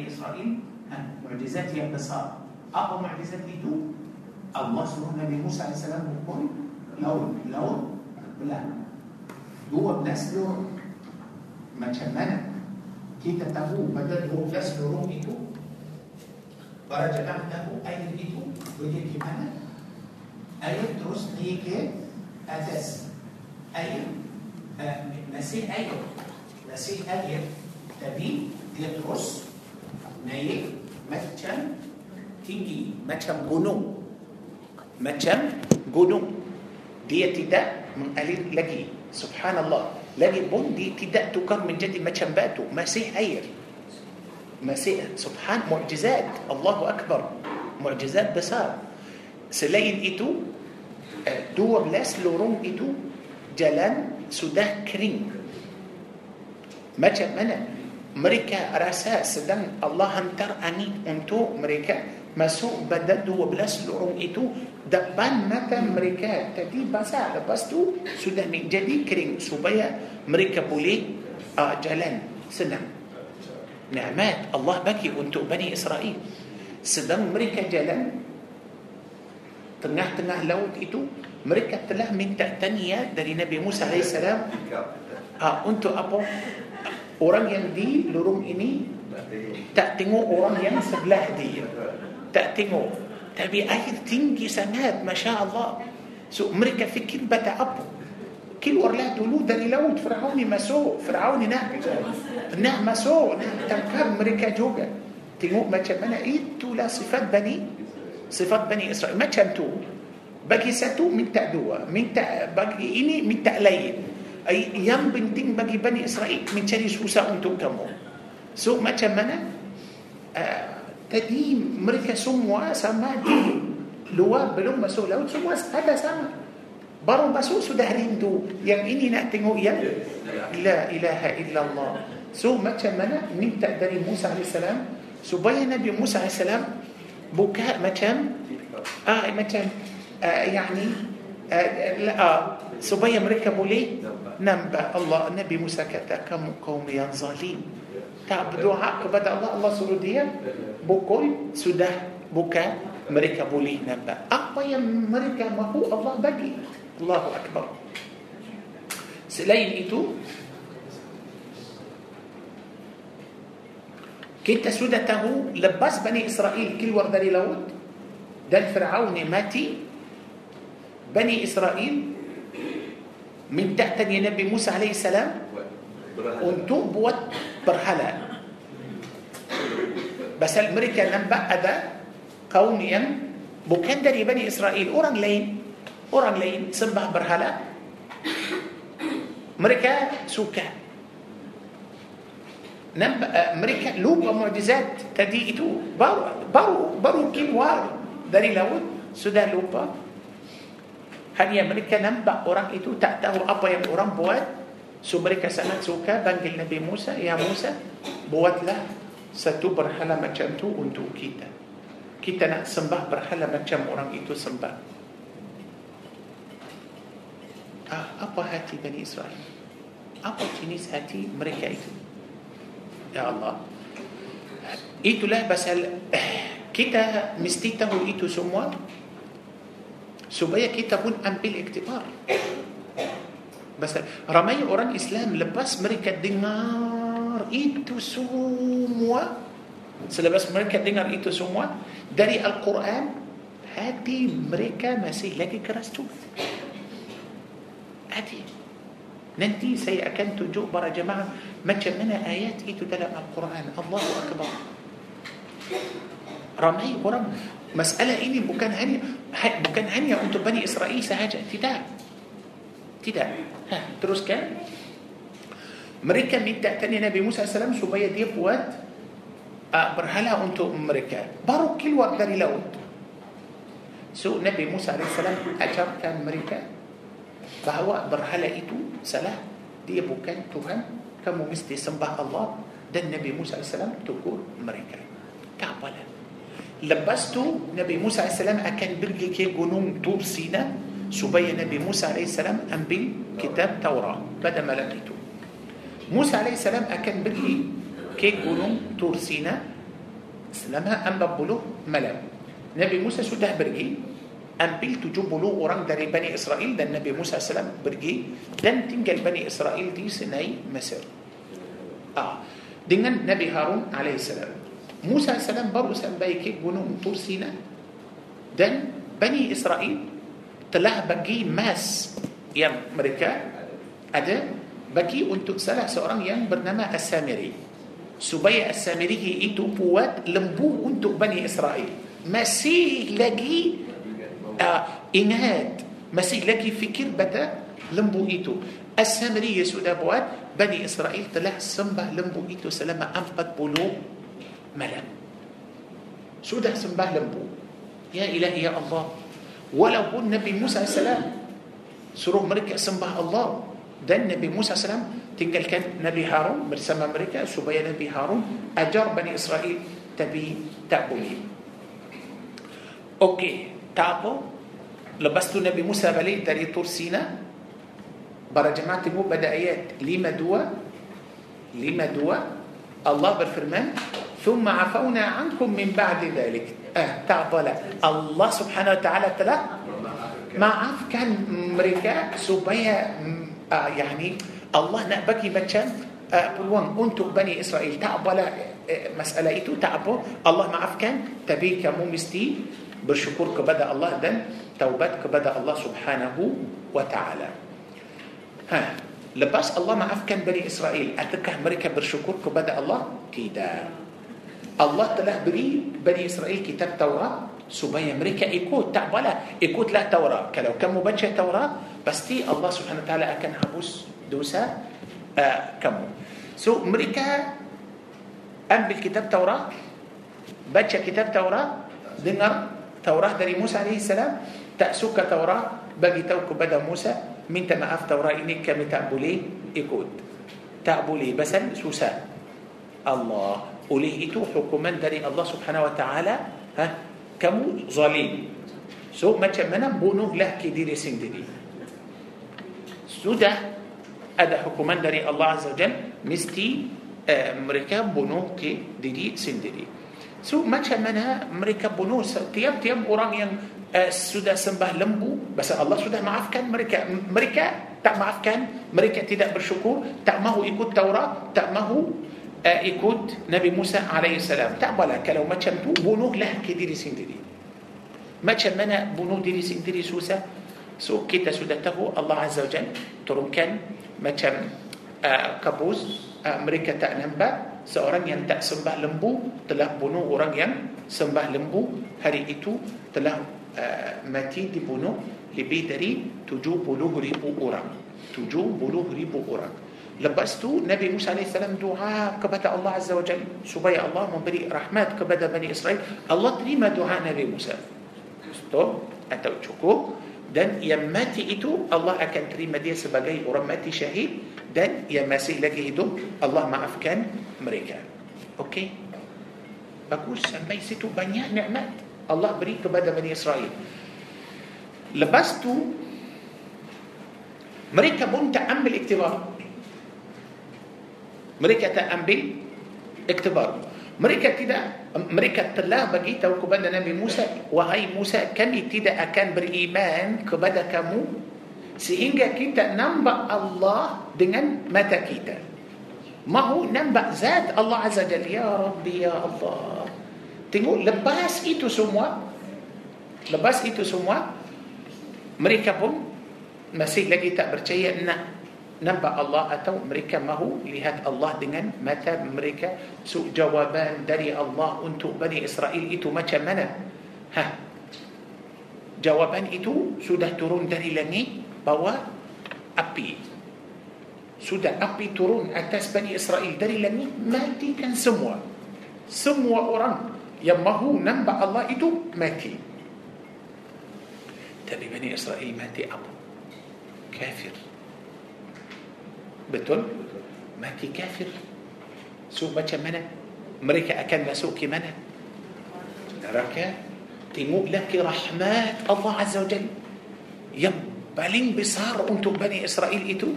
بني إسرائيل معجزات الانتصار أقوى معجزات ليتو؟ الله سبحانه وتعالى موسى عليه السلام يقول لو لو لا هو بلاس لور ما تشمنا كي تتبو بدل هو بلاس لور ليتو؟ برجع نعمله أي ليتو؟ ويجي كمان أي تروس ليك أتس؟ أي آه، مسيح أي مسيح أي تبي؟ يترس naik macam tinggi macam gunung macam gunung dia tidak mengalir lagi subhanallah lagi pun dia tidak tukar menjadi macam batu masih air masih subhan mukjizat Allahu akbar mukjizat besar selain itu 12 lorong itu jalan sudah kering macam mana mereka rasa sedang Allah hantar angin untuk mereka masuk pada 12 lorong itu. Depan mata mereka tadi basah lepas tu sudah menjadi kering supaya mereka boleh uh, jalan senang. Nikmat Allah bagi untuk Bani Israel. Sedang mereka jalan tengah-tengah laut itu mereka telah minta tanya dari Nabi Musa AS uh, untuk apa Orang yang di lorong ini tak tengok orang yang sebelah dia. Tak tengok. Tapi air tinggi sangat, Masya Allah. So mereka fikir bata apa? Keluarlah dulu dari laut Fir'aun masuk. Fir'aun nak, nak masuk, nak tangkap mereka juga. Tengok macam mana itulah sifat Bani sifat Bani Israel. Macam tu. Bagi satu minta dua. Minta bagi ini minta lain yang penting bagi Bani Israel mencari susah untuk kamu. So macam mana? Uh, tadi mereka semua sama di luar belum masuk laut semua ada sama. Baru masuk sudah rindu. Yang ini nak tengok yang La ilaha illallah. So macam mana minta dari Musa AS supaya Nabi Musa AS buka macam ah macam uh, yani لا سبية مركب ليه نبى نعم، الله نبي موسى كم قوم ينظلين. تعب دعاء كبدا الله الله سلو دي بكل سده بكا مركب ليه نبى نعم، أقوى مركب هو؟ الله بقي الله أكبر. سليل إتو كنت سودته لباس بني إسرائيل كل ورد لي لود دل فرعون ماتي. بني إسرائيل من تحت النبي موسى عليه السلام أنتو بوت برحلة بس المريكا لم بعد قوميا. بوكان دري بني إسرائيل أوران لين أوران لين سبح برحلة مريكا سوكا نب مريكا لوب معجزات تدي إتو برو برو برو كيم وار داري لون سودان لوبا. Hanya mereka nampak orang itu tak tahu apa yang orang buat. So mereka sangat suka panggil Nabi Musa ya Musa buatlah satu berhala macam tu untuk kita. Kita nak sembah berhala macam orang itu sembah. Ah, apa hati Bani Israel? Apa jenis hati mereka itu? Ya Allah. Itulah pasal kita mesti tahu itu semua supaya kita pun ambil iktibar Bas ramai orang Islam lepas mereka dengar itu semua selepas mereka dengar itu semua dari Al-Quran hati mereka masih lagi keras tu hati nanti saya akan tunjuk para jemaah macam mana ayat itu dalam Al-Quran Allahu Akbar ramai orang Masalah ini bukan hanya bukan hanya untuk Bani Israel sahaja, tidak. Tidak. Ha, teruskan. Mereka minta tanya Nabi Musa AS supaya dia buat uh, berhala untuk mereka. Baru keluar dari laut. So Nabi Musa AS ajarkan mereka bahawa berhala itu salah. Dia bukan Tuhan. Kamu mesti sembah Allah. Dan Nabi Musa AS tegur mereka. Tak apalah. Lepas itu Nabi Musa عليه السلام akan pergi ke gunung Tursina supaya Nabi Musa عليه السلام ambil kitab Taurat. Pada malam itu. Musa عليه السلام akan pergi ke gunung Tursina selama empat puluh malam Nabi Musa sudah pergi ambil tujuh puluh orang dari Bani Israel dan Nabi Musa عليه السلام pergi dan tinggal Bani Israel di Sinai Mesir آه. دينا نبي هارون عليه السلام. Musa SAW baru sampai ke gunung Tur Sina dan Bani Israel telah bagi mas yang mereka ada bagi untuk salah seorang yang bernama As-Samiri. Supaya As-Samiri itu buat lembu untuk Bani Israel. Masih lagi uh, ingat masih lagi fikir pada lembu itu. As-Samiri sudah buat Bani Israel telah sembah lembu itu selama 40 ملأ. شو ده سنباه لمبو؟ يا إلهي يا الله. ولو هو النبي موسى عليه السلام. سروه مريكا سنباه الله؟ ده النبي موسى عليه السلام. تنقل كان نبي هارون مرسم أمريكا سبيا نبي هارون. أجر بني إسرائيل تبي تأبوني أوكي تابو لبستو نبي موسى بلي تري طور سينا. برا جماعة بدأ آيات. لما دوا؟ لما دوا؟ الله بالفرمان ثم عفونا عنكم من بعد ذلك. أه تعطل. الله سبحانه وتعالى تلا ما عف كان مريكا سبيا آه، يعني الله نأبكي بچان آه بلوان أنتو بني إسرائيل. تعبلا آه، آه، مسألة إتو تعبو. الله ما عف كان تبيك مو مستي. bersyukur kepada Allah dan. taubat kepada الله سبحانه وتعالى. ha lepas Allah maafkan Bani Israel. Adakah mereka bersyukur kepada Allah? Tidak Allah telah beri Bani Israel kitab Taurat supaya mereka ikut tak apalah ikutlah Taurat kalau kamu baca Taurat pasti Allah سبحانه وتعالى akan hapus dosa آه kamu so mereka أم بالكتاب توراة بنشة كتاب توراة دينر توراة داري موسى عليه السلام تأسوك توراة بقي توك بدا موسى من تما أف توراة إنك كم تعبلي إيكوت تعبلي بسن سوسان Allah subhanahu wa ta'ala, ha? kamu zalim. So macam mana bunuhlah ke diri sendiri. Sudah ada hukuman dari Allah Azza wa Jal mesti uh, mereka bunuh ke diri sendiri so macam mana mereka bunuh tiap-tiap orang yang uh, sudah sembah lembu pasal Allah sudah maafkan mereka mereka tak maafkan mereka tidak bersyukur tak mahu ikut Taurat tak mahu uh, ikut Nabi Musa AS tak apalah kalau macam tu bunuhlah ke diri sendiri. Macam mana bunuh diri sendiri susah? So kita sudah tahu Allah Azza wa turunkan macam uh, kabus uh, mereka tak nampak. Seorang yang tak sembah lembu telah bunuh orang yang sembah lembu. Hari itu telah uh, mati dibunuh lebih dari 70 ribu orang. 70 ribu orang lepas tu Nabi Musa AS doa kepada Allah Azza wa Jal supaya Allah memberi rahmat kepada Bani Israel. Allah terima doa Nabi Musa. Stop atau cukup. Dan yang mati itu Allah akan terima dia sebagai orang mati syahid. Dan yang masih lagi hidup Allah maafkan mereka. Okey? Bagus. Sampai situ banyak nikmat Allah beri kepada Bani Israel. Lepas tu mereka pun tak ambil iktibar mereka tak ambil iktibar mereka tidak mereka telah bagi tahu kepada Nabi Musa wahai Musa kami tidak akan beriman kepada kamu sehingga kita nampak Allah dengan mata kita. Mahu nampak zat Allah Azza Jalla. Ya Rabbi ya Allah. Tengok lepas itu semua lepas itu semua mereka pun masih lagi tak percaya nak nampak Allah atau mereka mahu lihat Allah dengan mata mereka. So jawaban dari Allah untuk Bani Israel itu macam mana? Ha. Jawaban itu sudah turun dari langit bawa api. Sudah api turun atas Bani Israel dari langit matikan semua. Semua orang yang mahu nampak Allah itu mati. Tapi Bani Israel mati apa? Kafir بتون ما انت كافر. سو ما منا مريكا سو كي منا نركا تيمو لك رحمات الله عز وجل. يبالين بصار أنتو بني إسرائيل اتو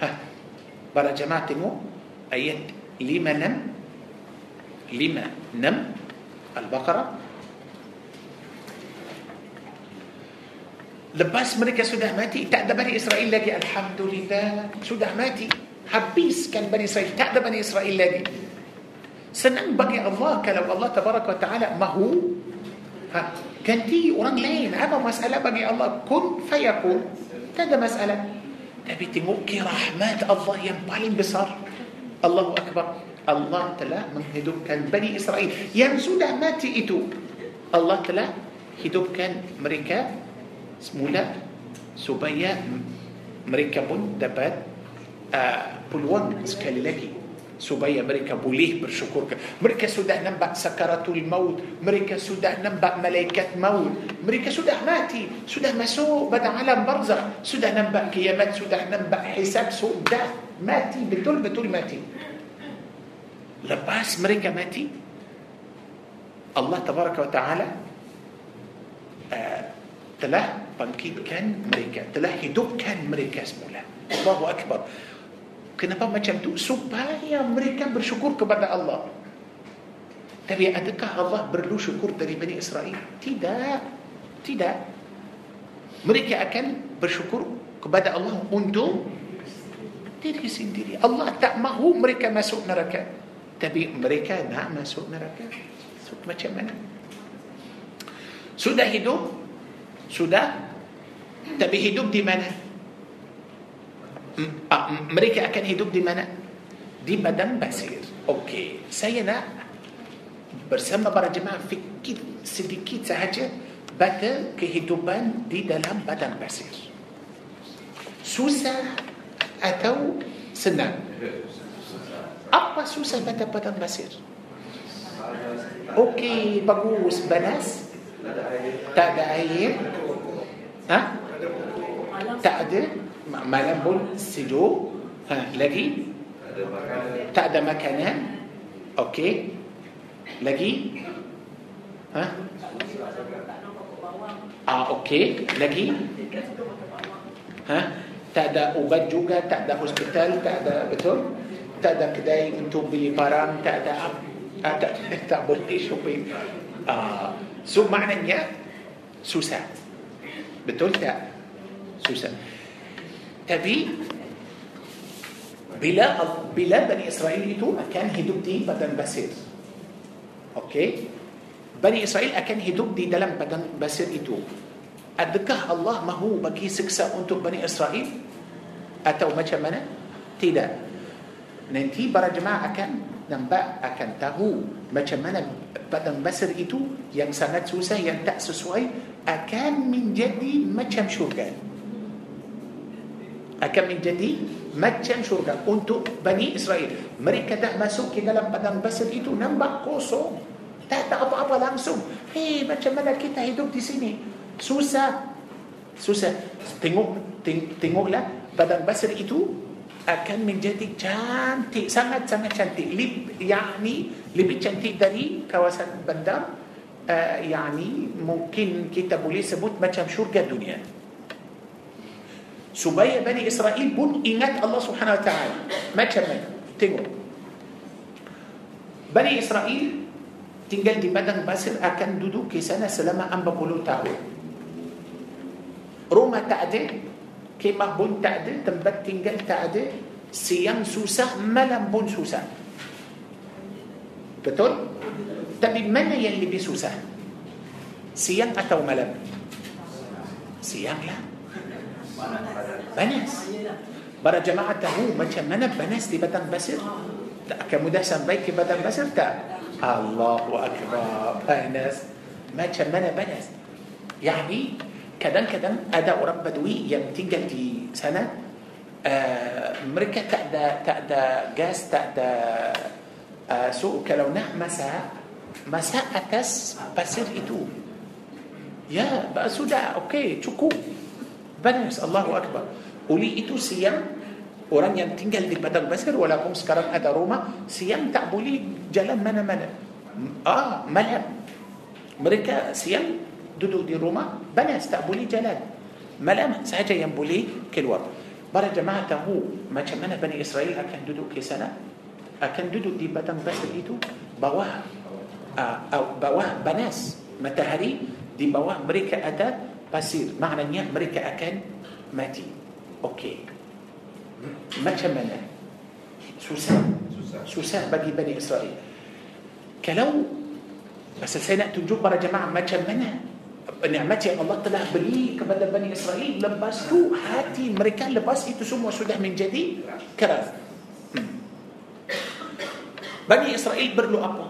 ها برا جماعة تيمو ايات لما نم؟ لما نم البقرة؟ Lepas mereka sudah mati Tak ada Bani Israel lagi Alhamdulillah Sudah mati Habiskan Bani Israel Tak ada Bani Israel lagi Senang bagi Allah Kalau Allah Tabaraka wa Ta'ala Mahu ha, Ganti orang lain Apa masalah bagi Allah Kun fayakun Tak ada masalah Tapi tengok ke rahmat Allah yang paling besar Allahu Akbar Allah telah menghidupkan Bani Israel Yang sudah mati itu Allah telah hidupkan mereka semula supaya mereka pun dapat uh, peluang sekali lagi supaya mereka boleh bersyukur mereka sudah nampak sakaratul maut mereka sudah nampak malaikat maut mereka sudah mati sudah masuk pada alam barzakh sudah nampak kiamat sudah nampak hisab sudah mati betul-betul mati lepas mereka mati Allah tabaraka wa taala uh, telah bangkitkan mereka telah hidupkan mereka semula. Allahu Akbar. Kenapa macam tu? Supaya mereka bersyukur kepada Allah. Tapi adakah Allah perlu syukur dari Bani Israel? Tidak. Tidak. Mereka akan bersyukur kepada Allah untuk diri sendiri. Allah tak mahu mereka masuk neraka. Tapi mereka nak masuk neraka. So, macam mana? Sudah hidup sudah tapi hidup di mana mereka akan hidup di mana di padang pasir okey saya nak bersama para jemaah fikir sedikit sahaja pada kehidupan di dalam padang pasir susah atau senang apa susah pada padang pasir okey bagus balas tak ada air. Ha? tak ada. Malam pun sejuk. Ha, lagi? Tak ada makanan. Okey. Lagi? Ha? ah okey. Lagi? Ha? tak ada ubat juga tak ada hospital tak ada betul? Tak ada kedai untuk beli barang tak ada ah, tak, tak boleh shopping. Ah, سو معنى يا سوسا بتقول تا سوسا تبي Bila bila Bani Israel tu akan hidup di padang pasir okey? Bani Israel akan hidup di dalam padang pasir tu adakah Allah mahu bagi seksa untuk Bani Israel? atau macam mana tidak. Nanti para jemaah akan nampak akan tahu macam mana padang pasir itu yang sangat susah yang tak sesuai akan menjadi macam syurga. Akan menjadi macam syurga untuk Bani Israel. Mereka dah masuk ke dalam padang basir itu nampak kosong. Tak ada apa-apa langsung. Hei macam mana kita hidup di sini? Susah. Susah. Tengok teng, tengoklah padang basir itu akan menjadi cantik sangat-sangat cantik Lib, yani lebih cantik dari kawasan bandar uh, yani mungkin kita boleh sebut macam syurga dunia supaya Bani Israel pun ingat Allah Subhanahu Wa Taala macam mana tengok Bani Israel tinggal di padang pasir akan duduk di sana selama 40 tahun rumah tak ada كما بون تعدي تنبت تنقل تعدي سيام سوسا ملم بون سوسا بتقول؟ تبي من يلي بسوسا سيام أتو ملم سيام لا. بنس برا جماعة تهو ما كان بنس دي بدن بسر. كمدهسن بيك بدن بسر تا. الله أكبر. بنس ما كان بنس يعني kadang-kadang ada orang badui yang tinggal di sana uh, mereka tak ada tak ada gas tak ada uh, so kalau nak masak masak atas pasir itu. Ya sudah okey cukup. Banas Allahu akbar. Oleh itu siang orang yang tinggal di padang pasir walaupun sekarang ada rumah siang tak boleh jalan mana-mana. Ah malam. Mereka siang duduk di rumah banas tak boleh jalan malam sahaja yang boleh keluar para jemaah tahu macam mana Bani Israel akan duduk ke sana akan duduk di batang pasir itu bawah uh, bawah banas matahari di bawah mereka ada pasir maknanya mereka akan mati okey macam mana susah susah bagi Bani Israel kalau saya nak tunjuk para jemaah macam mana nikmat yang Allah telah beri kepada Bani Israel lepas tu hati mereka lepas itu semua sudah menjadi keras hmm. Bani Israel perlu apa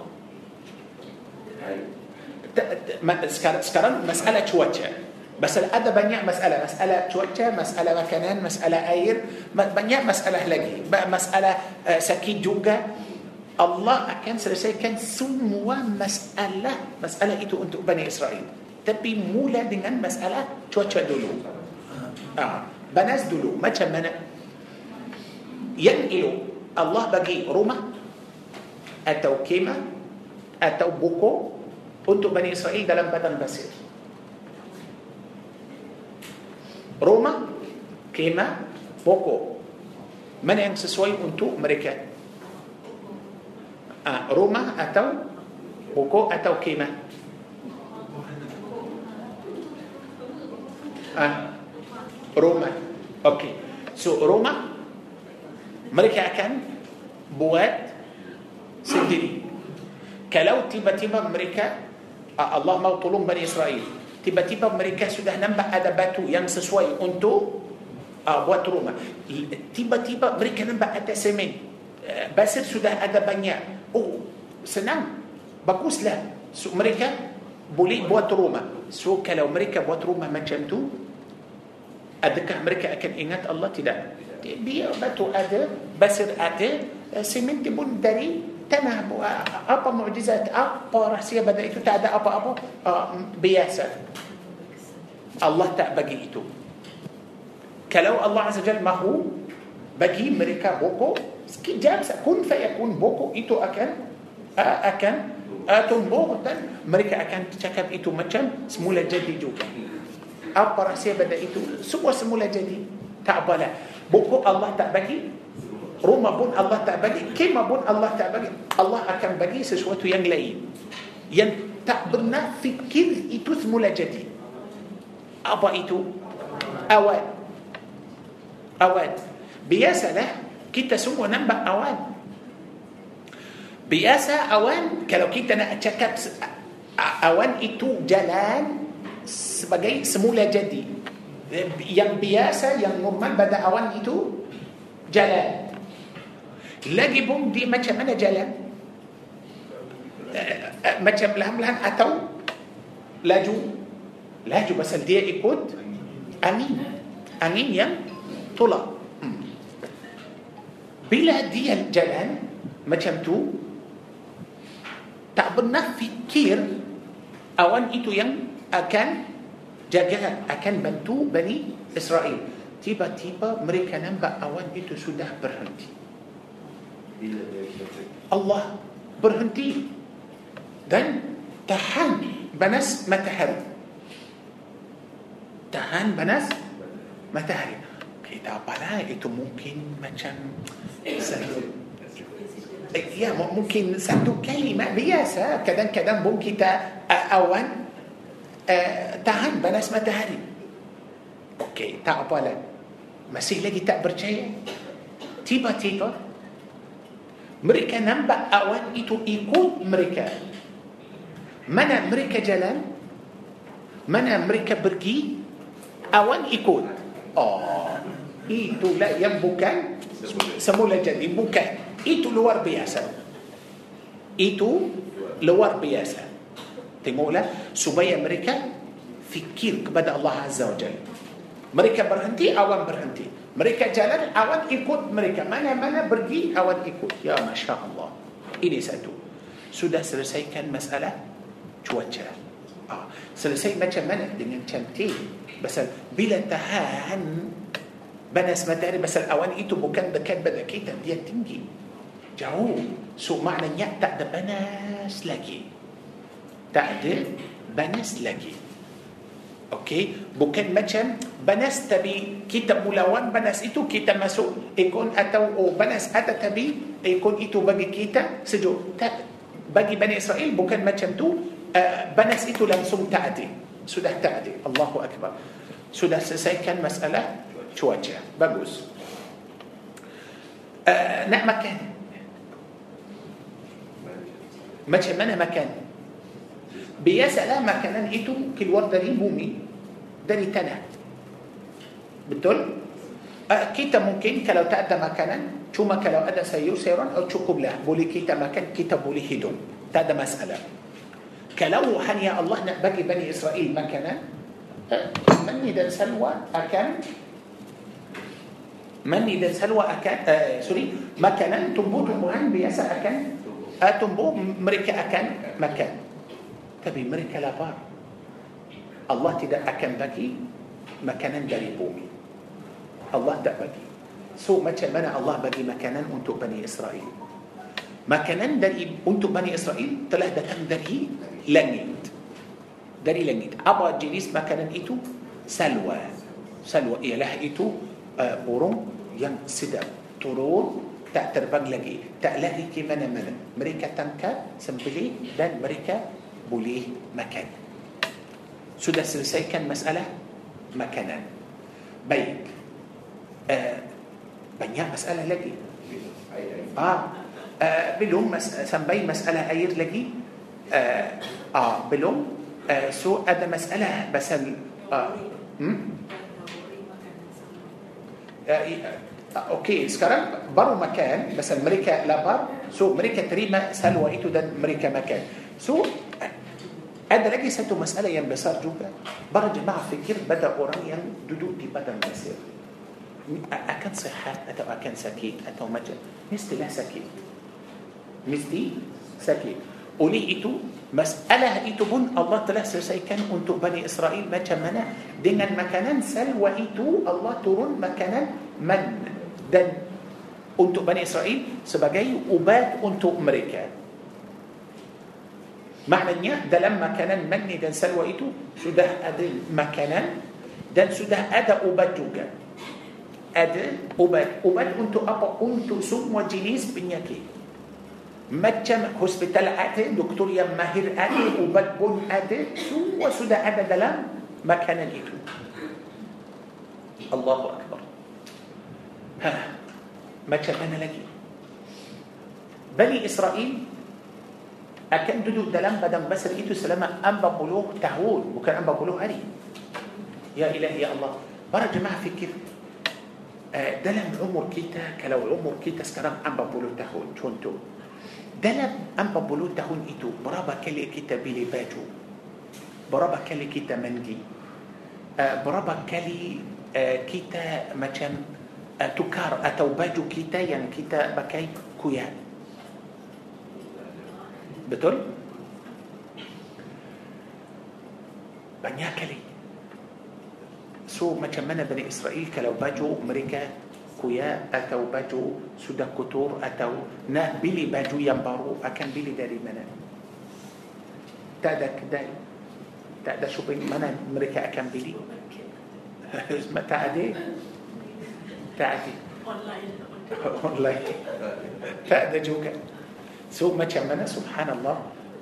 sekarang, sekarang masalah cuaca Pasal ada banyak masalah Masalah cuaca, masalah makanan, masalah air Banyak masalah lagi Masalah uh, sakit juga Allah akan selesaikan semua masalah Masalah itu untuk Bani Israel Tapi mula dengan masalah cuaca dulu ah, Banas dulu, macam mana Yang itu Allah bagi rumah Atau kemah Atau buku untuk Bani Israel dalam padang pasir. Rumah, kemah, pokok. Mana yang sesuai untuk mereka? Ah, rumah atau pokok atau kemah? Ah, rumah. Okey. So rumah mereka akan buat sendiri. Kalau tiba-tiba mereka Allah mau tolong Bani Israel tiba-tiba mereka sudah nampak ada batu yang sesuai untuk uh, buat rumah tiba-tiba mereka nampak ada semen uh, basir sudah ada banyak oh senang baguslah so, mereka boleh buat rumah so kalau mereka buat rumah macam tu adakah mereka akan ingat Allah tidak biar batu ada basir ada semen pun dari tanah apa mukjizat apa rahsia pada itu tak ada apa-apa uh, biasa Allah tak bagi itu kalau Allah Azza Jal mahu bagi mereka buku sekejap kun fayakun buku itu akan uh, akan uh, tumbuh dan mereka akan cakap itu macam semula jadi juga apa rahsia pada itu? Semua semula jadi tak apalah buku Allah tak bagi Rumah pun Allah tak bagi Kemah pun Allah tak bagi. Allah akan bagi sesuatu yang lain. Yang tak pernah fikir itu semula jadi. Apa itu? Awan Awan Biasalah kita semua nampak awan Biasa awan Kalau kita nak cakap Awan itu jalan Sebagai semula jadi. Yang biasa Yang normal pada awan itu Jalan. Lagi pun dia macam mana jalan? Macam perlahan-lahan atau laju? Laju pasal dia ikut angin. Angin yang tolak. Hmm. bila dia jalan macam tu tak pernah fikir awan itu yang akan jaga akan bantu Bani Israel tiba-tiba mereka nampak awan itu sudah berhenti Allah berhenti dan tahan panas matahari tahan panas matahari kita apalah itu mungkin macam satu ya mungkin satu kalimat biasa kadang-kadang pun kita awan tahan panas matahari. Okey tak apalah masih lagi tak percaya? Tiba-tiba mereka nampak awan itu ikut mereka. Mana mereka jalan? Mana mereka pergi? Awan ikut. Oh itulah yang bukan semula jadi. Bukan. Itu luar biasa. Itu luar biasa tengoklah supaya mereka fikir kepada Allah Azza wa Jalla mereka berhenti awan berhenti mereka jalan, awan ikut mereka. Mana-mana pergi, awan ikut. Ya Masya Allah. Ini satu. Sudah selesaikan masalah cuaca. Ah, selesai macam mana? Dengan cantik. Pasal bila tahan panas matahari, pasal awan itu bukan dekat pada kita. Dia tinggi. Jauh. So maknanya tak ada panas lagi. Tak ada panas lagi. Okey, bukan macam banas tapi kita mulawan banas itu kita masuk ikon atau oh banas ada tapi ikon itu bagi kita sejuk. Tak. Bagi Bani Israel bukan macam tu uh, banas itu langsung ta'ati sudah ta'ati Allahu Akbar. Sudah selesaikan masalah cuaca. Bagus. Uh, nak makan? Macam mana makan بيا سلامة كانان إيتو كل ورد ري بومي داري تنا بتقول؟ أه، كيتا ممكن كلو تأدى مكانا شو ما كلو أدى سيور سيران أو شو قبلة بولي كيتا مكان كيتا بولي هدوم تأدى مسألة. كلو هن يا الله نأبقي بني إسرائيل مكانا. أه، مني دان سلوى أكان؟ مني دان سلوى أكان؟ آه سوري. مكانا تنبو تنبو هن بيسا أكان؟ أه، أتنبو مريكا أكان؟ مكان. Tapi mereka lapar Allah tidak akan bagi makanan dari bumi Allah tak bagi so macam mana Allah bagi makanan untuk Bani Israel makanan dari untuk Bani Israel telah datang dari langit dari langit. Apa jenis makanan itu? Salwa. Salwa ialah itu uh, burung yang sedap. Turun, tak terbang lagi. Tak lari ke mana-mana. Mereka tangkap, sembelih dan mereka وليه مكان سودا السلسلة كان مسألة مكانا بيك آه بنياء مسألة لجي آه, آه بلوم مس... سنبي مسألة أير لجي آه, آه بلوم آه سو هذا مسألة بس ال... آه. م? آه, آه أوكي سكرام برو مكان بس أمريكا لا بار So mereka terima salwa itu dan mereka makan so ada lagi satu masalah yang besar juga para jemaah fikir pada orang yang duduk di padang pasir akan sihat atau akan sakit atau macam. Mestilah sakit. Mesti sakit. Oleh itu masalah itu pun Allah telah selesaikan untuk Bani Israel macam mana dengan makanan salwa itu Allah turun makanan من. دن. أنتو بني إسرائيل سبقاي أبات أنتو أمريكان Maknanya dalam makanan mani dan salwa itu sudah ada makanan dan sudah ada ubat juga. Ada ubat. Ubat untuk apa? Untuk semua jenis penyakit. macam hospital ada, doktor yang mahir ada, ubat pun ada, semua sudah ada dalam makanan itu. Allahu Akbar. Ha, macam mana lagi? Bani Israel akan duduk dalam padang pasir itu selama empat puluh tahun bukan empat puluh hari. يا إلهي يا الله. Para jemaah fikir? آه، dalam umur kita kalau umur kita sekarang empat puluh tahun contoh dalam empat puluh tahun itu berapa kali kita beli baju. berapa kali kita mandi. آه، berapa kali آه، kita misalnya tukar atau baju kita يعني kita pakai koyak betul banyak kali. So macam mana Bani Israel kalau baju mereka koyak atau baju sudah kotor atau nak beli baju yang baru akan beli dari mana. تأدك داي تادا شو بين منا أمريكا أكن بلي ما تعدي تعدي أونلاين أونلاين تادا جوكا. سو ما تعملنا سبحان الله.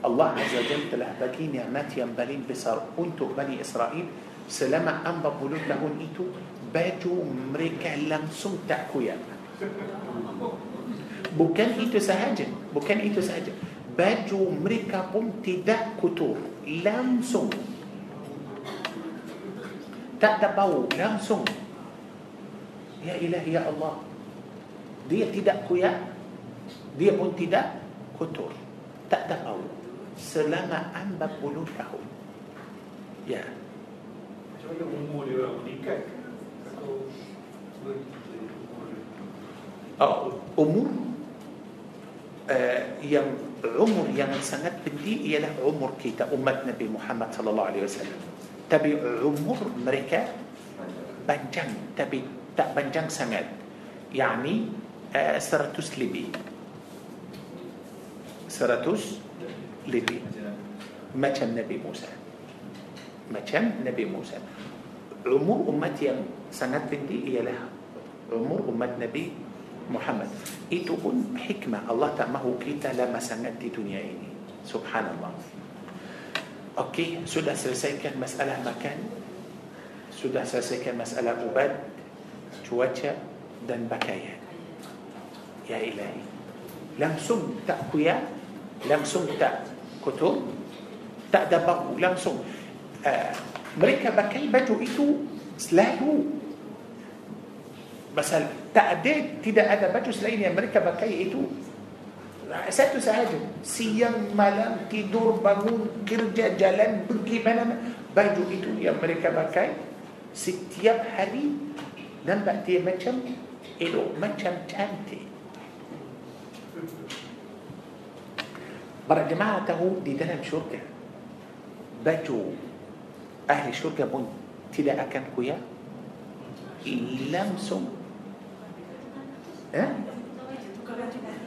الله عز وجل تلهبكي نعمات ينبلين بسر. أنتو بني إسرائيل سلامة أم بقولون لهن إتو باجو مريكا لم سمتع كيانا بكان إتو سهجا بكان إتو سهجا باجو مريكا بم تدا كتور لم سم. تأتبو يا إلهي يا الله. dia tidak kuyak dia pun kotor. Tak ada bau. Selama 40 tahun. Ya. Macam mana umur dia orang meningkat? Oh, umur uh, yang umur yang sangat penting ialah umur kita umat Nabi Muhammad sallallahu alaihi wasallam. Tapi umur mereka panjang tapi tak panjang sangat. Yani uh, 100 lebih. سرتوس لبي. ما كان نبي موسى. ما كان نبي موسى. عمر أمتي سنت تندي إيه لها. عمر أمت نبي محمد. إتو أن حكمة. الله تأمه كيتا لما سنت دي دنيا إني. سبحان الله أوكي سودا سلسيكا مسألة مكان. سودا سلسيكا مسألة عباد. cuaca دن dan يا إلهي. لم Langsung tak langsung tak kotor, tak ada bau, langsung. Uh, mereka pakai baju itu selalu. Pasal tak ada, tidak ada baju selain yang mereka pakai itu. Satu sahaja. Siang malam tidur bangun kerja jalan pergi mana baju itu yang mereka pakai setiap hari. Nampak dia macam elok macam cantik مره جماعة تهو دي دنا شركة. باتو أهل شركة بون تلا اكن كويا؟ لمسم إيه؟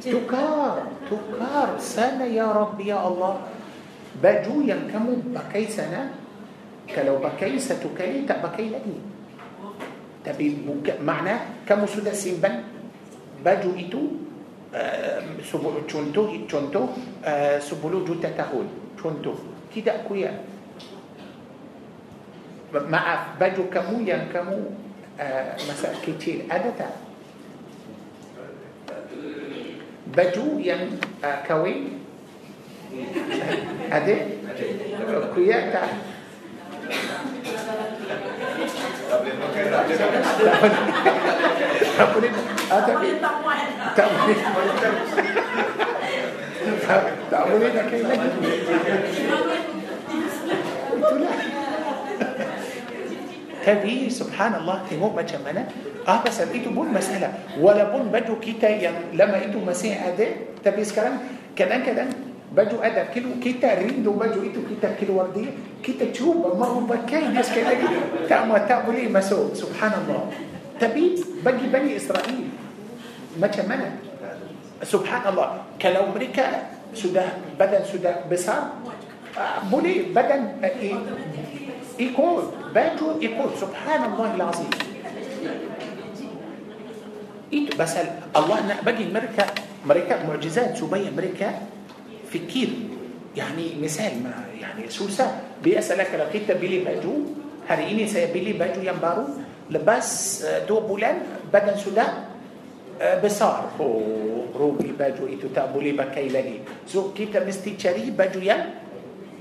تكار تكار. سنة يا رب يا الله. باجو ينكمو بكي سنة؟ كلو بكي ستكي تبكي لدي تبي معنى كم سودا سيمبن باجو إتو uh, contoh contoh uh, 10 juta tahun. Contoh. Tidak kuya maaf baju kamu yang kamu uh, masa kecil ada tak? Baju yang uh, kahwin? Ada? Kuya tak? Tak boleh pakai tak boleh ah, kain lagi itulah tapi subhanallah tengok macam mana Ah pasal itu pun masalah Walaupun baju kita yang lama itu masih ada Tapi sekarang kadang-kadang baju ada Kalau kita rindu baju itu kita keluar dia Kita cuba mahu pakai dia sekali lagi Tak mau tak boleh masuk Subhanallah Tapi bagi Bani Israel Macam mana Subhanallah Kalau mereka sudah badan sudah besar uh, Boleh badan uh, ikut Baju ikut Subhanallah lazim itu pasal Allah nak bagi mereka mereka mukjizat supaya mereka fikir yani misal ma yani susah biasalah kalau kita beli baju hari ini saya beli baju yang baru lepas uh, dua bulan badan sudah uh, besar oh rugi baju itu tak boleh pakai lagi so kita mesti cari baju yang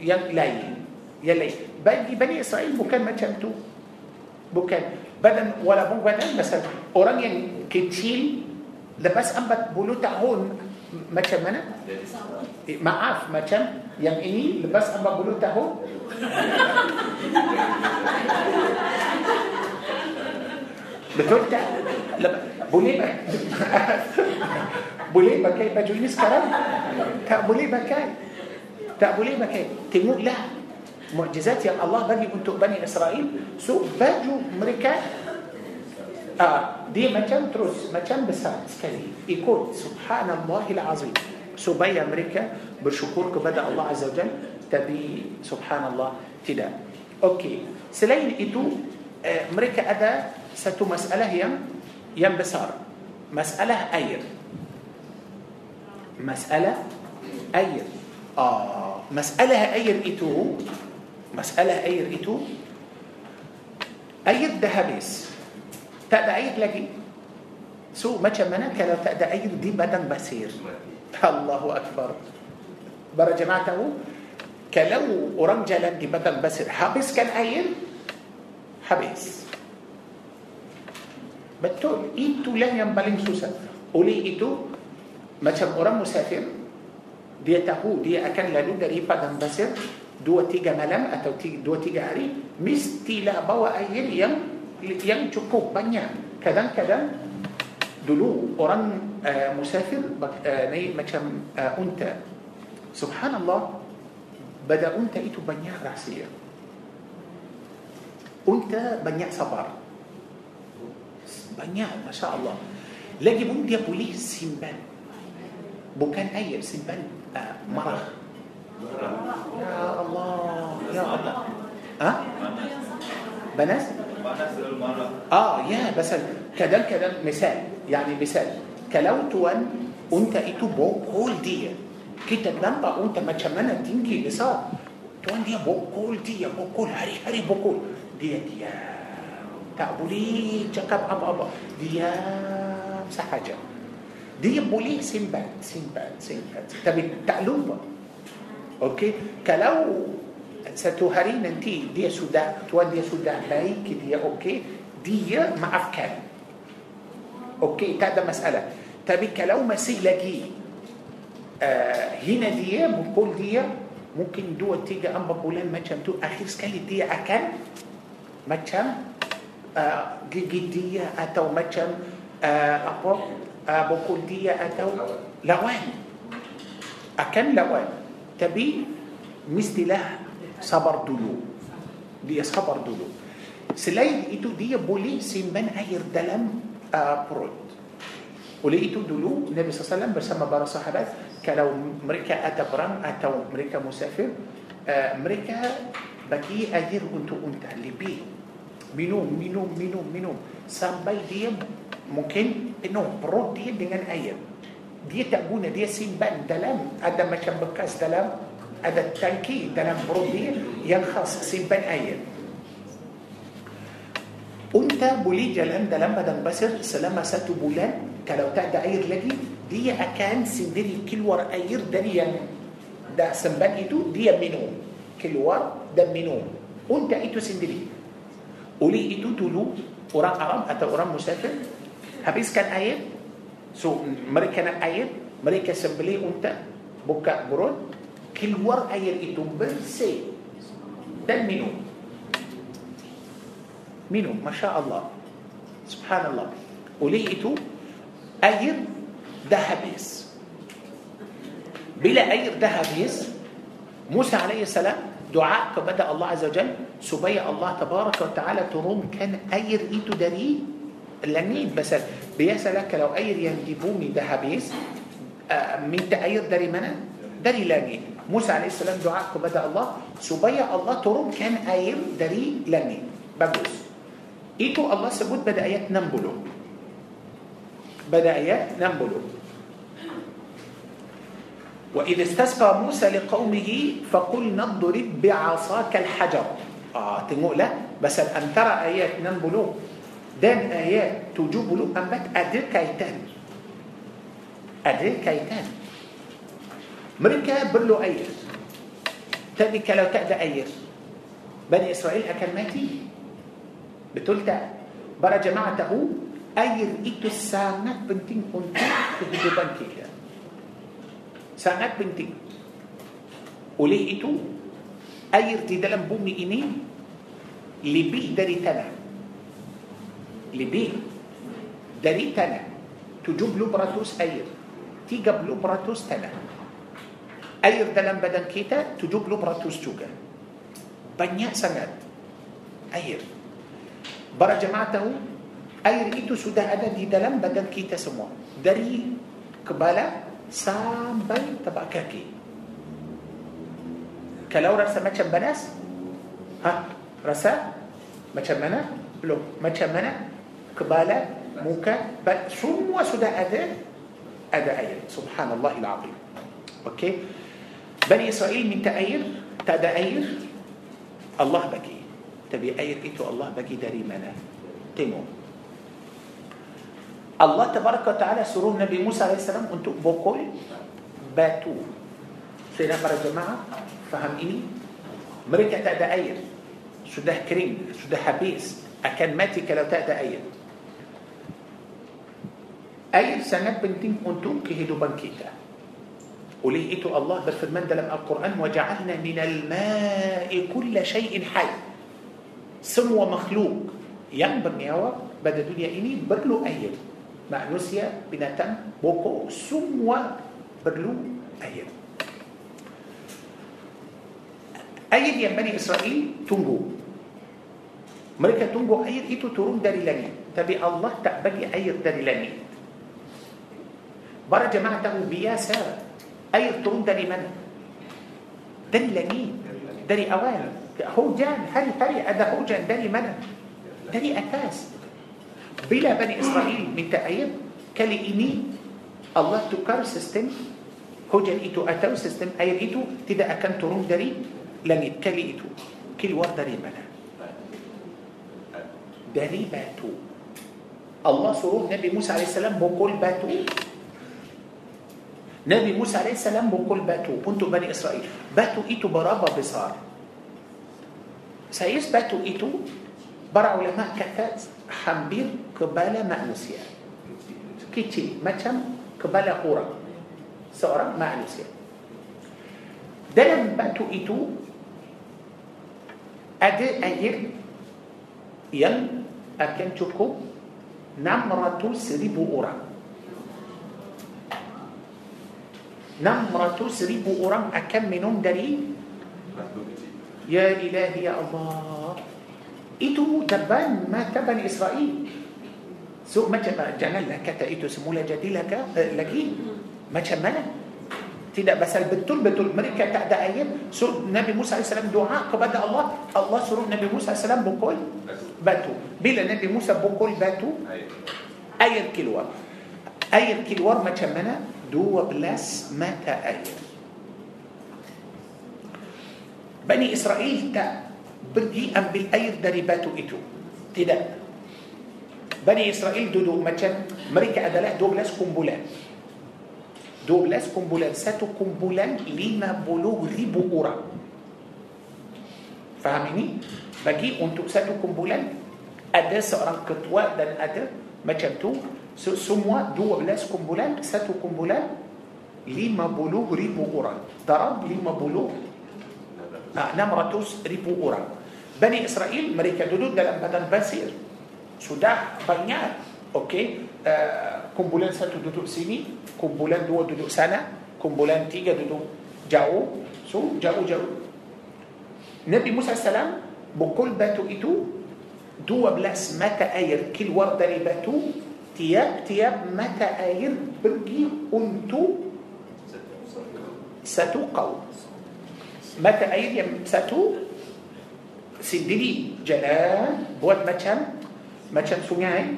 yang lain yang lain bagi Bani Israel bukan macam tu bukan badan walaupun badan مثلا orang yang kecil lepas 40 tahun macam mana eh, maaf macam yang ini lepas 40 tahun betul tak بوليبا بوليبا كاي بجوليس كرام تأ بوليبا كاي تأ بوليبا كاي لا. معجزات يا الله بني كنت بني إسرائيل. سو بجو مريكا. آه دي ما كان تروس ما كان بسار سكري. يكون سبحان الله العظيم. سو بيا أمريكا بشكرك بدأ الله عز وجل. تبي سبحان الله تدا أوكي. سلين ايتو أمريكا آه، ادا ستو مسألة هي ينبسار مسألة أير. مسألة أير. آه. مسألة أير إتو. مسألة أير إتو. Air dah habis. Tak ada air lagi so macam kalau tak ada air di padang pasir. الله أكبر. Para jemaah tahu. Kalau orang jalan di padang pasir. Habis kan air? Habis, habis. Betul itulah yang paling susah. Oleh itu macam orang musafir dia tahu dia akan lalu dari padang pasir dua tiga malam atau tiga, dua tiga hari mestilah bawa air yang yang cukup banyak. Kadang-kadang dulu orang uh, musafir uh, naik macam uh, unta. Subhanallah pada unta itu banyak rahsia. Unta banyak sabar banyak masya Allah lagi pun dia boleh simpan bukan air simpan uh, marah Ya Allah, ya Allah. Ha? Banas? Ah, ya, pasal kadang-kadang misal, yani misal, kalau tuan unta itu bokol dia, Kita nampak unta macam mana tinggi besar. Tuan dia bokol dia, bokol hari-hari bokol. Dia diam. Tak boleh cakap apa-apa. Diam sahaja. Dia boleh simpan, simpan, simpan. Tapi tak lupa. Okey, kalau satu hari nanti dia sudah tuan dia sudah baik dia okey dia maafkan okey tak ada masalah tapi kalau masih lagi uh, hina dia mukul dia mungkin dua tiga empat bulan macam tu akhir sekali dia akan macam جدية أتوا مجم آه، أبو آه، أبو كلدية أتوا. لوان. أكن لوان. تبي؟ مستي له صبر دلو دي صبر دلو سلاي إتو دي بولي سيمن أير دلم آه، برود ولقيته دلو النبي صلى الله عليه وسلم برسم برا صحابات كلو مريكا أتبرم أتوا مريكا مسافر مريكا بكي أدير أنتو أنت اللي minum minum minum minum sampai dia mungkin penuh perut dia dengan air dia tak guna dia simpan dalam ada macam bekas dalam ada tangki dalam perut dia yang khas simpan air. Unta boleh jalan dalam padang pasir selama satu bulan. Kalau tak ada air lagi, dia akan sendiri keluar air dari yang dah simpan itu, dia minum. Keluar dan minum. Unta itu sendiri. Oleh itu dulu, orang Arab atau orang musafir habiskan air. So, mereka nak air, mereka sembelih unta, buka perut, keluar air itu bersih dan minum minum Masya Allah Subhanallah oleh itu air dah habis bila air dah habis Musa AS دعاءك بدا الله عز وجل سبي الله تبارك وتعالى تروم كان أير ايده داري لنيد بس بيسالك لو أير ينجبوني ذهبيس آه، من تاير داري منا؟ داري لنيد موسى عليه السلام دعاءك بدا الله سبي الله تروم كان أير داري لنيد بجوز Itu الله sebut pada ayat enam puluh pada ayat enam puluh وإذ استسقى موسى لقومه فقلنا اضرب بعصاك الحجر. Ah tengoklah pasal antara ayat enam puluh dan ayat tujuh puluh empat ada kaitan ada kaitan mereka perlu air. Tapi kalau tak ada air. بني إسرائيل أكل ماتي. بتلتا برا جماعته. أو أير إتو السامة بنتين كنتين في هجوبان كيكا Sangat penting. Oleh itu, air di dalam bumi ini lebih dari tanah. Lebih dari tanah. 70% air. 30% tanah. air dalam badan kita 70% juga. Banyak sangat air. Para jemaah tahu air itu sudah ada di dalam badan kita semua. Dari kepala sampai tapak kaki. Kalau rasa macam panas, ha, rasa macam mana? Belum. Macam mana? Kepala, muka, semua sudah ada ada air. Subhanallah azim. Okey. Bani Israel minta air, tak ada air, Allah bagi. Tapi air itu Allah bagi dari mana? Tengok. Allah tabaraka ta'ala suruh Nabi Musa AS untuk bokol batu. Nak para jemaah faham ini. Mereka tak ada air. Sudah kering, sudah habis. Akan mati kalau tak ada air. Air sangat penting untuk kehidupan kita. Oleh itu Allah berfirman dalam Al-Quran وَجَعَلْنَا مِنَ الْمَاءِ كُلَّ شَيْءٍ حَيٍّ Semua makhluk yang bernyawa pada dunia ini perlu air. Manusia, binatang, pokok, semua perlu air. Air yang Bani Israel tunggu. Mereka tunggu air itu turun dari langit. Tapi Allah tak bagi air dari langit. Para jemaah tahu biasa air turun dari mana? Dari langit. Dari awal. Hujan. Hari-hari ada hujan dari mana? Dari atas. بلا بني إسرائيل من تأيب. كاليني الله تكر سيستم هجا إيتو اتو سيستم أي إيتو تدا اكن ترون داري لن يتكلي إيتو. كل واحد داري بلا داري باتو. الله سرور نبي موسى عليه السلام بقول باتو. نبي موسى عليه السلام بقول باتو. انتو بني إسرائيل. باتو إيتو برابا بصار. سيس باتو إيتو. Para ulama kata hampir kepala manusia kecil macam kepala orang seorang manusia dalam batu itu ada air yang akan cukup 600 ribu orang 600 ribu orang akan minum dari Ya ilahi ya Allah Itu depan mata Bani Israel So macam Janganlah kata itu semula jadilah ke, eh, lagi Macam mana tidak pasal betul-betul mereka tak ada air so Nabi Musa AS doa kepada Allah Allah suruh Nabi Musa AS bukul batu bila Nabi Musa bukul batu air keluar air keluar macam mana 12 mata air Bani Israel tak pergi ambil air dari batu itu tidak Bani Israel duduk macam mereka adalah 12 kumpulan 12 kumpulan satu kumpulan 50 ribu orang faham ini bagi untuk satu kumpulan ada seorang ketua dan ada macam tu so, semua 12 kumpulan satu kumpulan 50 ribu orang darab 50 600 ribu orang Bani Israel mereka duduk dalam badan basir sudah banyak okey uh, kumpulan satu duduk sini kumpulan dua duduk sana kumpulan tiga duduk jauh so jauh-jauh Nabi Musa salam bukul batu itu 12 mata air keluar dari batu tiap-tiap mata air pergi untuk satu kaum mata air yang satu sendiri jalan buat macam macam sungai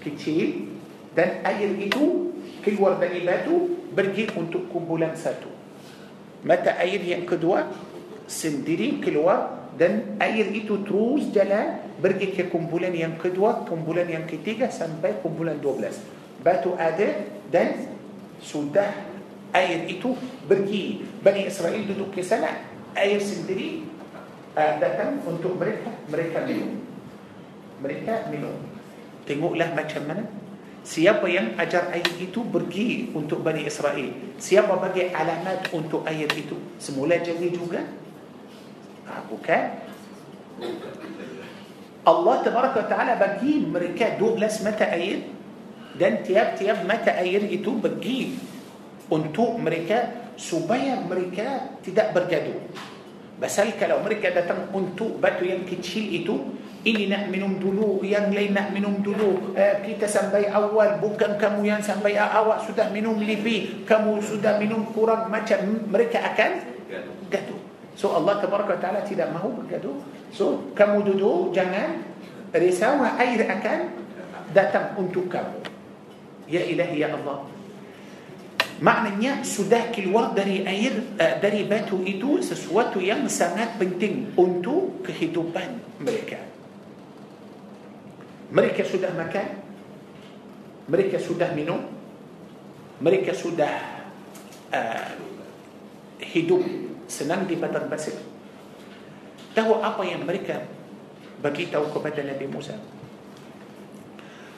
kecil dan air itu keluar dari batu pergi untuk kumpulan satu. Mata air yang kedua sendiri keluar dan air itu terus jalan pergi ke kumpulan yang kedua kumpulan yang ketiga sampai kumpulan 12 batu ada dan sudah air itu pergi. Bani Israel duduk ke sana air sendiri uh, datang untuk mereka mereka minum. Mereka minum. Tengoklah macam mana. Siapa yang ajar air itu pergi untuk Bani Israel. Siapa bagi alamat untuk air itu? Semula jadi juga? Ha, bukan. Allah Tabaraka Ta'ala bagi mereka 12 mata air dan tiap-tiap mata air itu pergi untuk mereka supaya mereka tidak bergaduh. Pasal kalau mereka datang untuk batu yang kecil itu, ini nak minum dulu, yang lain nak minum dulu. Eh, kita sampai awal, bukan kamu yang sampai awal sudah minum lebih, kamu sudah minum kurang macam mereka akan gaduh. So Allah Taala tidak mahu bergaduh. So kamu duduk, jangan risau air akan datang untuk kamu. Ya ilahi ya Allah. Maknanya sudah keluar dari air uh, dari batu itu sesuatu yang sangat penting untuk kehidupan mereka. Mereka sudah makan, mereka sudah minum, mereka sudah uh, hidup senang di padang pasir. Tahu apa yang mereka bagi tahu kepada Nabi Musa?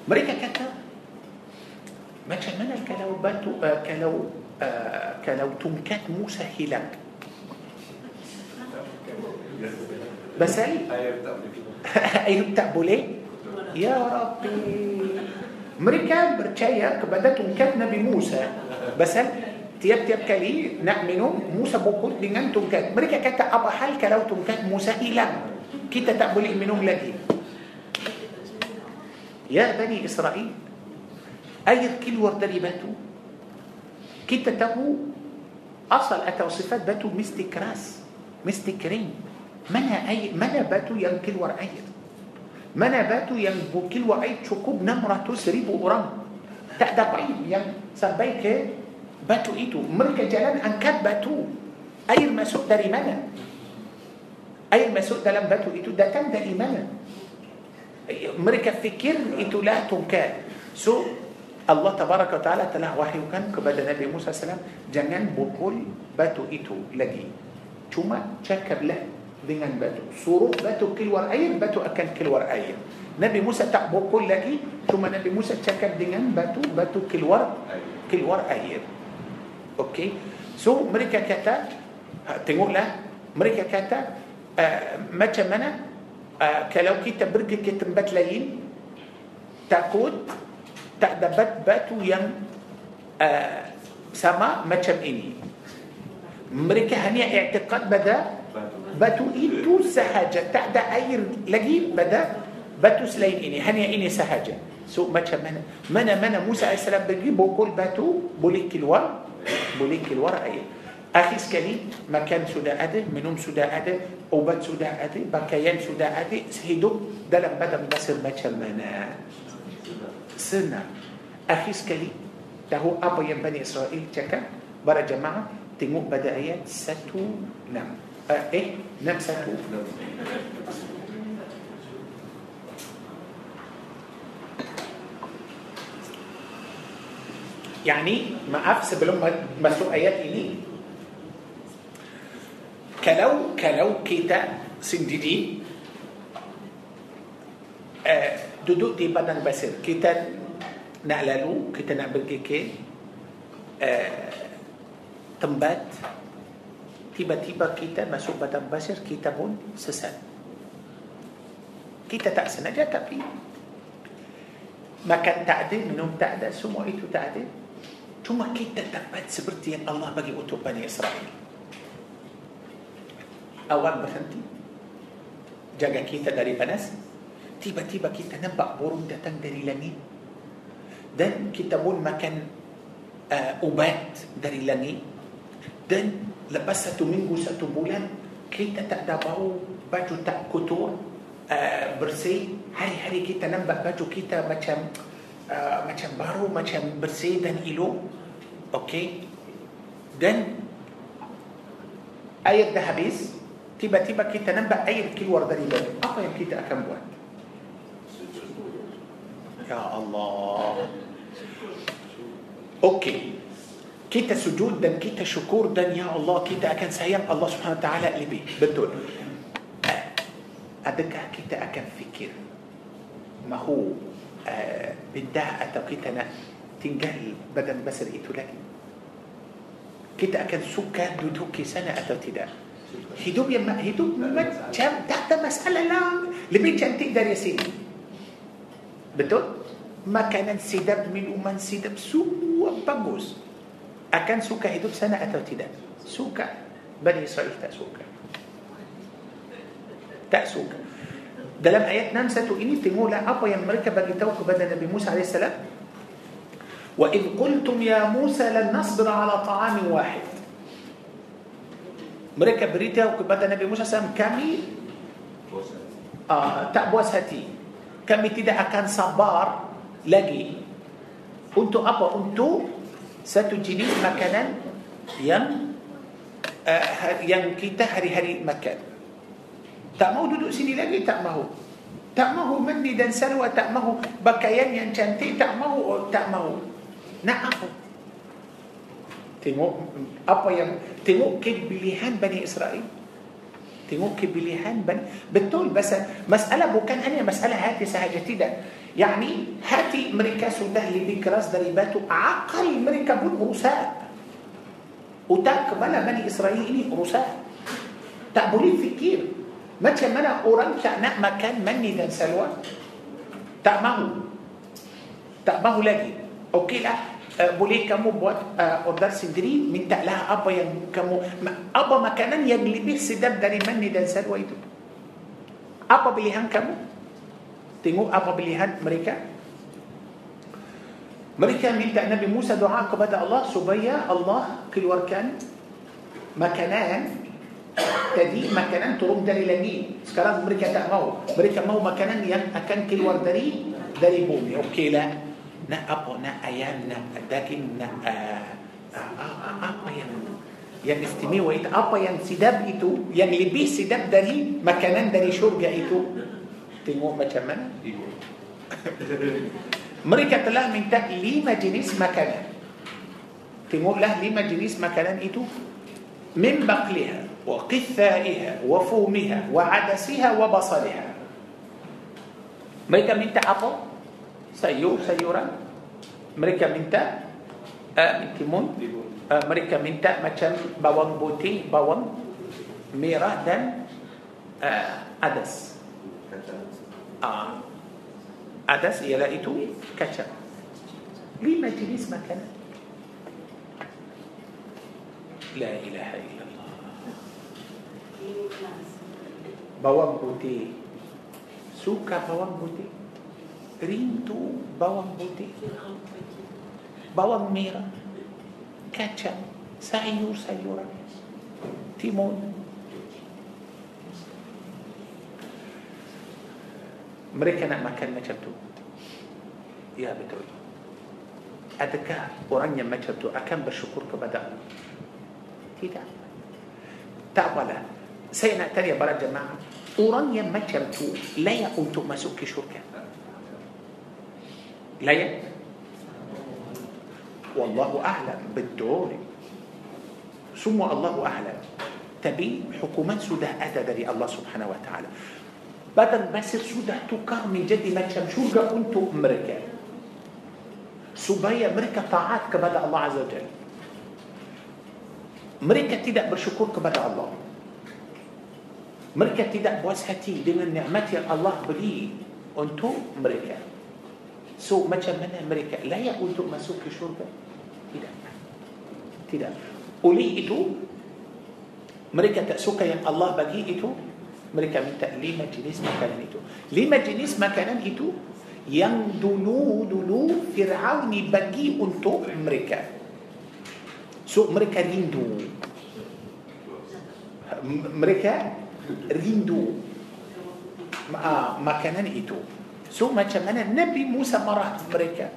Mereka kata, ما تشمنا كلو باتو آه، كلو آه، كلو تمكات موسى هلاك بس هل إيه بتعبوا ليه؟ يا ربي. مريكا برشايا بدأت تمكات نبي موسى. بس هل تياب تياب كلي نعمنون موسى بوكو لنان تمكات مريكا كتا أبا حال كلاو تمكات موسى هلاك كتا تعبوا ليه منهم لدي يا بني إسرائيل. أي كيلور داري باتو؟ كيتا تابو أصل أتوصفات باتو ميستيك راس ميستيك رين منا أي منا باتو ين كيلور أير؟ منا باتو ين كيلور أير شكوب نمرة سريب أورام تأدى بعيد يعني. ين سبايك باتو إيتو. مركة جلال أنكاد باتو. أير ما داري منا أير ما سوء دلم باتو إيتو. دا تم داري منا فكر إيتو لا تنكاد سوء Allah tabaraka wa ta'ala telah wahyukan kepada Nabi Musa SAW jangan pukul batu itu lagi. Cuma cakaplah dengan batu. Suruh batu keluar air, batu akan keluar air. Nabi Musa tak pukul lagi, cuma Nabi Musa cakap dengan batu, batu keluar keluar air. Okey. So mereka kata tengoklah mereka kata uh, macam mana uh, kalau kita pergi ke tempat lain takut tak dapat batu yang uh, sama macam ini mereka hanya i'tiqad pada batu itu sahaja tak ada air lagi pada batu selain ini hanya ini sahaja so macam mana mana mana Musa AS pergi bokol batu boleh keluar boleh keluar air akhir sekali makan sudah ada minum sudah ada obat sudah ada pakaian sudah ada hidup dalam badan basir macam mana sana Akhir sekali Tahu apa yang Bani Israel cakap? Para jemaah Tengok pada ayat 1-6 Eh, 6-1 Yang ni, maaf sebelum masuk ayat ini. Kalau, kalau kita sendiri uh, Duduk di padang basir Kita nak lalu kita nak pergi ke uh, tempat tiba-tiba kita masuk padang pasir kita pun sesat. Kita tak sengaja tapi makan tak ada minum tak ada semua itu tak ada. Cuma kita dapat seperti yang Allah bagi untuk Bani Israel. Awal berhenti. Jaga kita dari panas. Tiba-tiba kita nampak burung datang dari langit dan kita pun makan uh, ubat dari langit. Dan lepas satu minggu satu bulan kita tak ada bau baju tak kotor uh, bersih. Hari-hari kita nampak baju kita macam uh, macam baru macam bersih dan elok. Okey dan air dah habis tiba-tiba kita nampak air keluar dari batu apa yang kita akan buat? Ya Allah أوكي. كيتا سجود دن كيتا شكور دن يا الله كيتا أكن سيام الله سبحانه وتعالى لبي بدون ادكا كيتا أكن فكر. ما هو آه، بدها اتقيتنا تنجل بدن بسر ايتولاي كيتا أكن سكا دودوكي سنه اتوتيدا هدوب يما هدوب ما تحت مسألة لا. لبي كان تقدر يا سيدي. بدون makanan sedap minuman sedap semua bagus akan suka hidup sana atau tidak suka Bani Israel tak suka tak suka dalam ayat 61 ini tengoklah apa yang mereka bagi tahu kepada Nabi Musa AS وإذ قلتم يا موسى لن نصبر على طعام واحد mereka beritahu kepada Nabi Musa SAW kami uh, tak puas hati kami tidak akan sabar lagi untuk apa untuk satu jenis makanan yang uh, yang kita hari-hari makan tak mau duduk sini lagi tak mau tak mahu mandi dan salwa tak mahu pakaian yang cantik tak mahu tak mahu nak apa? Tengok apa yang tengok kepilihan Bani Israel. Tengok kepilihan Bani betul pasal masalah bukan hanya masalah hati sahaja tidak. يعني هاتي مريكا سوده اللي بيك راس دريباتو عقل مريكا بون رساء وتاك بلا بني إسرائيلي روساء تقبلين في كير. ما تشمنا أوران تأنا مكان مني دان سلوى؟ تأمه. تأمه لاجي أوكي لا. أه، بولي كمو بوات أه، أوردار سيدري من تألها. أبا كمو أبا مكانا يجلبيه سداب داري مني دان سلوى أبا بيهان كمو. Tengok apa pilihan mereka mereka minta Nabi Musa doa kepada Allah supaya Allah keluarkan makanan tadi makanan turun dari langit sekarang mereka tak mau mereka mau makanan yang akan keluar dari dari bumi okeylah nak apa nak ayam nak daging nak uh, apa yang yang istimewa itu apa yang sedap itu yang lebih sedap dari makanan dari syurga itu tengok macam mana mereka telah minta lima jenis makanan tengoklah lima jenis makanan itu من بقلها وقثائها وفومها وعدسها وبصلها mereka minta apa sayur sayuran mereka minta uh, timun uh, mereka minta macam bawang putih bawang merah dan uh, adas uh, adas ialah itu kacang lima jenis makanan La ilaha illallah Bawang putih Suka bawang putih Rindu bawang putih Bawang merah Kacang Sayur-sayuran Timun Mereka nak makan macam tu Ya betul Adakah orang yang macam tu akan bersyukur kepada Allah tidak tak apalah saya nak tanya para jemaah orang yang macam tu layak untuk masuk ke syurga layak wallahu a'lam betul semua Allahu a'lam tapi hukuman sudah ada dari Allah subhanahu wa ta'ala badan basir sudah tukar menjadi macam syurga untuk mereka. Supaya mereka taat kepada Allah azza wa jalla. Mereka tidak bersyukur kepada Allah. Mereka tidak puas hati dengan nikmat yang Allah beri untuk mereka. So macam mana mereka layak untuk masuk ke syurga? Tidak. Tidak. Oleh itu mereka tak suka yang Allah bagi itu mereka minta lima jenis makanan itu lima jenis makanan itu yang dulu dulu Fir'aun bagi untuk mereka So mereka rindu Mereka rindu Makanan itu So macam mana Nabi Musa marah mereka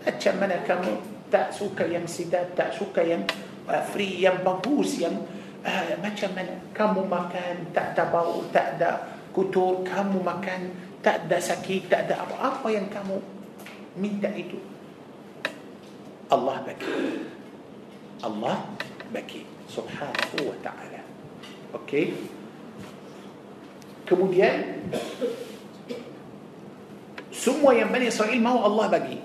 Macam mana kamu Tak suka yang sedap Tak suka yang uh, free Yang bagus Yang uh, Macam mana? Kamu makan Tak ada bau Tak ada kutur. Kamu makan Tak ada sakit Tak ada apa-apa yang kamu Minta itu? Allah bagi. Allah bagi. Subhanahu wa ta'ala. Okey? Kemudian semua yang Bani Israel mau Allah bagi.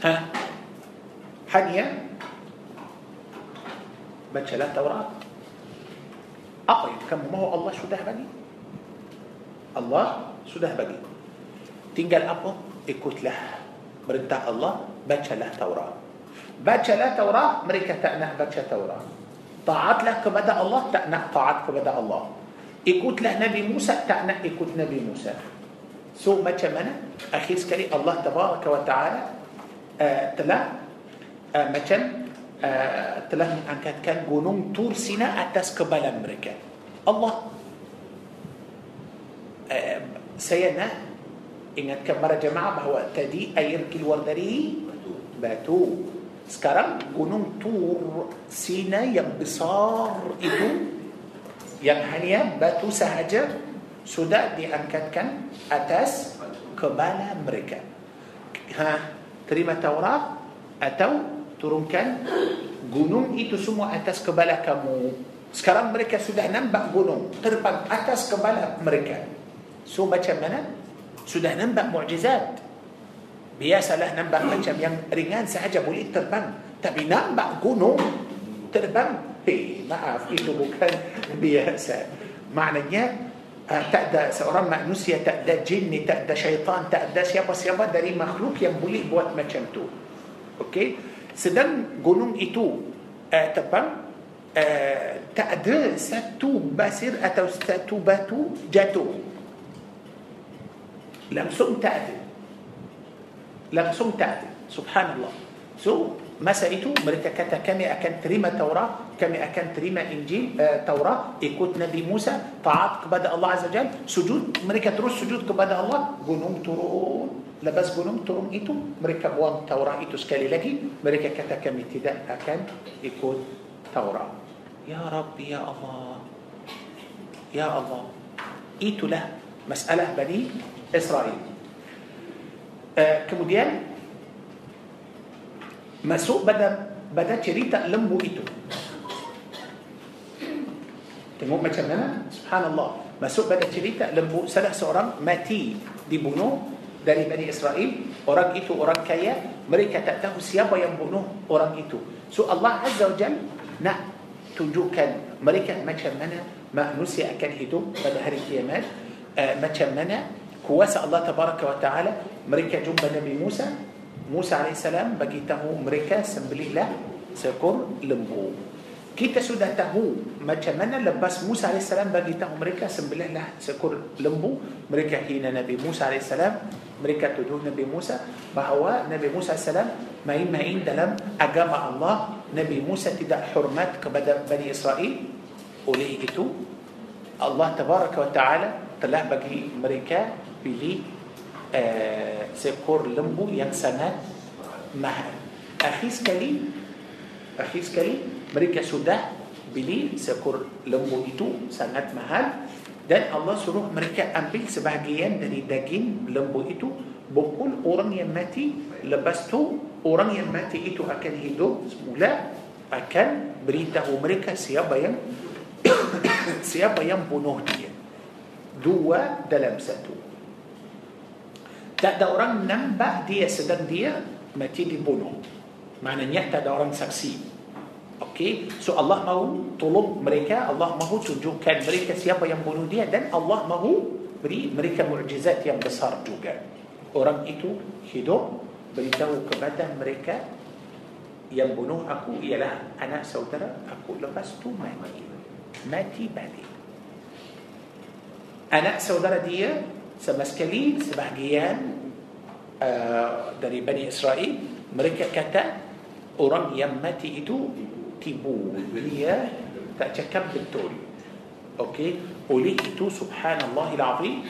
Ha hanya bacalah Taurat apa yang kamu mau Allah sudah bagi Allah sudah bagi tinggal apa ikutlah perintah Allah bacalah Taurat bacalah Taurat mereka tak nak baca Taurat taatlah kepada Allah tak nak taat kepada Allah ikutlah Nabi Musa tak nak ikut Nabi Musa so macam mana akhir sekali Allah tabaraka wa taala uh, telah uh, macam uh, telah mengangkatkan gunung Tur Sina atas kepala mereka Allah uh, saya nak ingatkan para jemaah bahawa tadi air keluar dari batu sekarang gunung Tur Sina yang besar itu yang hanya batu sahaja sudah diangkatkan atas kepala mereka. Ha, terima Taurat atau turunkan gunung itu semua atas kepala kamu. Sekarang mereka sudah nampak gunung terbang atas kepala mereka. So macam mana? Sudah nampak mukjizat. Biasalah nampak macam yang ringan sahaja boleh terbang. Tapi nampak gunung terbang. Hei, maaf, itu bukan biasa. Maknanya, uh, tak ada seorang manusia, tak ada jin, tak ada syaitan, tak ada siapa-siapa dari makhluk yang boleh buat macam tu. Okey? Sedang gunung itu uh, terbang, uh, tak ada satu basir atau satu batu jatuh. Langsung tak ada. langsung tak subhanallah so masa itu mereka kata kami akan terima Taurat kami akan terima Injil uh, Taurat ikut Nabi Musa taat kepada Allah Azza Jal sujud mereka terus sujud kepada Allah gunung turun لباس بنوم تروم إيتو. مريكا بوان توراة إيتو سكالي لجي مريكا كتا كم تداء أكان يكون توراة يا ربي يا الله. يا الله. إيتو له مسألة بني إسرائيل. آه كموديان ما سوء بدأ بدأ تريتا لمبو إيتو. تمو ما سبحان الله. ما سوء بدأ تريتا لمبو سلح سوران ماتي دي بونو dari Bani Israel orang itu orang kaya mereka tak tahu siapa yang bunuh orang itu. So Allah Azza wa Jal nak tunjukkan mereka macam mana manusia akan hidup pada hari kiamat. Uh, macam mana kuasa Allah Tabaraka wa Ta'ala mereka jumpa Nabi Musa. Musa AS bagi tahu mereka sembelihlah seekor lembu. Kita sudah tahu macam mana lepas Musa AS bagi tahu mereka sembelihlah seekor lembu mereka hina Nabi Musa AS mereka tuduh Nabi Musa bahawa Nabi Musa AS main-main dalam agama Allah Nabi Musa tidak hormat kepada Bani Israel oleh itu Allah Tabaraka wa Ta'ala telah bagi mereka pilih uh, seekor lembu yang sangat mahal akhir sekali akhir sekali mereka sudah beli seekor lembu itu sangat mahal dan Allah suruh mereka ambil sebahagian dari daging lembu itu bukul orang yang mati lepas tu orang yang mati itu akan hidup semula akan beritahu mereka siapa yang siapa yang bunuh dia dua dalam satu tak ada orang nampak dia sedang dia mati dibunuh maknanya tak ada orang saksi Okey, so Allah mahu tolong mereka, Allah mahu tunjukkan mereka siapa yang bunuh dia dan Allah mahu beri mereka mukjizat yang besar juga. Orang itu hidup beritahu kepada mereka yang bunuh aku ialah anak saudara aku lepas tu mati. Mati balik. Anak saudara dia sama sekali sebahagian uh, dari Bani Israel mereka kata orang yang mati itu tipu dia tak cakap betul okey oleh itu subhanallah alazim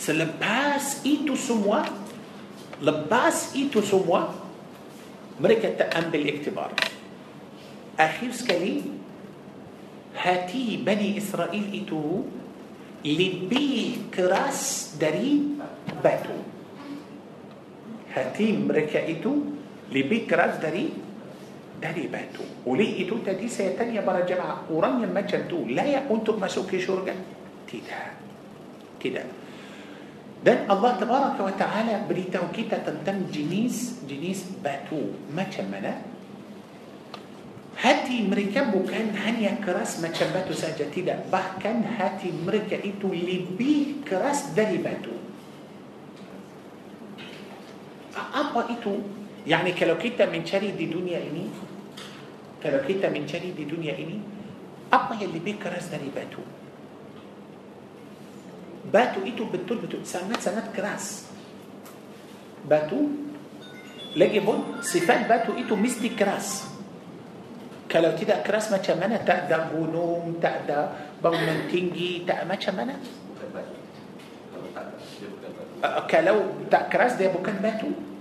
selepas itu semua lepas itu semua mereka tak ambil iktibar akhir sekali hati Bani Israel itu lebih keras dari batu hati mereka itu lebih keras dari dari batu. Oleh itu tadi saya tanya para jemaah, orang yang macam tu layak untuk masuk ke syurga? Tidak. Tidak. Dan Allah Tabaraka wa Ta'ala beritahu kita tentang jenis jenis batu. Macam mana? Hati mereka bukan hanya keras macam batu saja. Tidak. Bahkan hati mereka itu lebih keras dari batu. Apa itu? يعني كلو كيتا من شري دي دنيا إني؟ كلو كيتا من شري دي دنيا إني؟ أما يلي بيك رز داني باتو. باتو إيتو بالطول بتو سانات سانات كراس. باتو لجي بون صفات باتو إيتو ميستي كراس. كلو تدا كراس ما تشمنا تأدى غنوم تأدى بومن تنجي تأ ما تشمنا كلو تأكراس دي بوكان باتو؟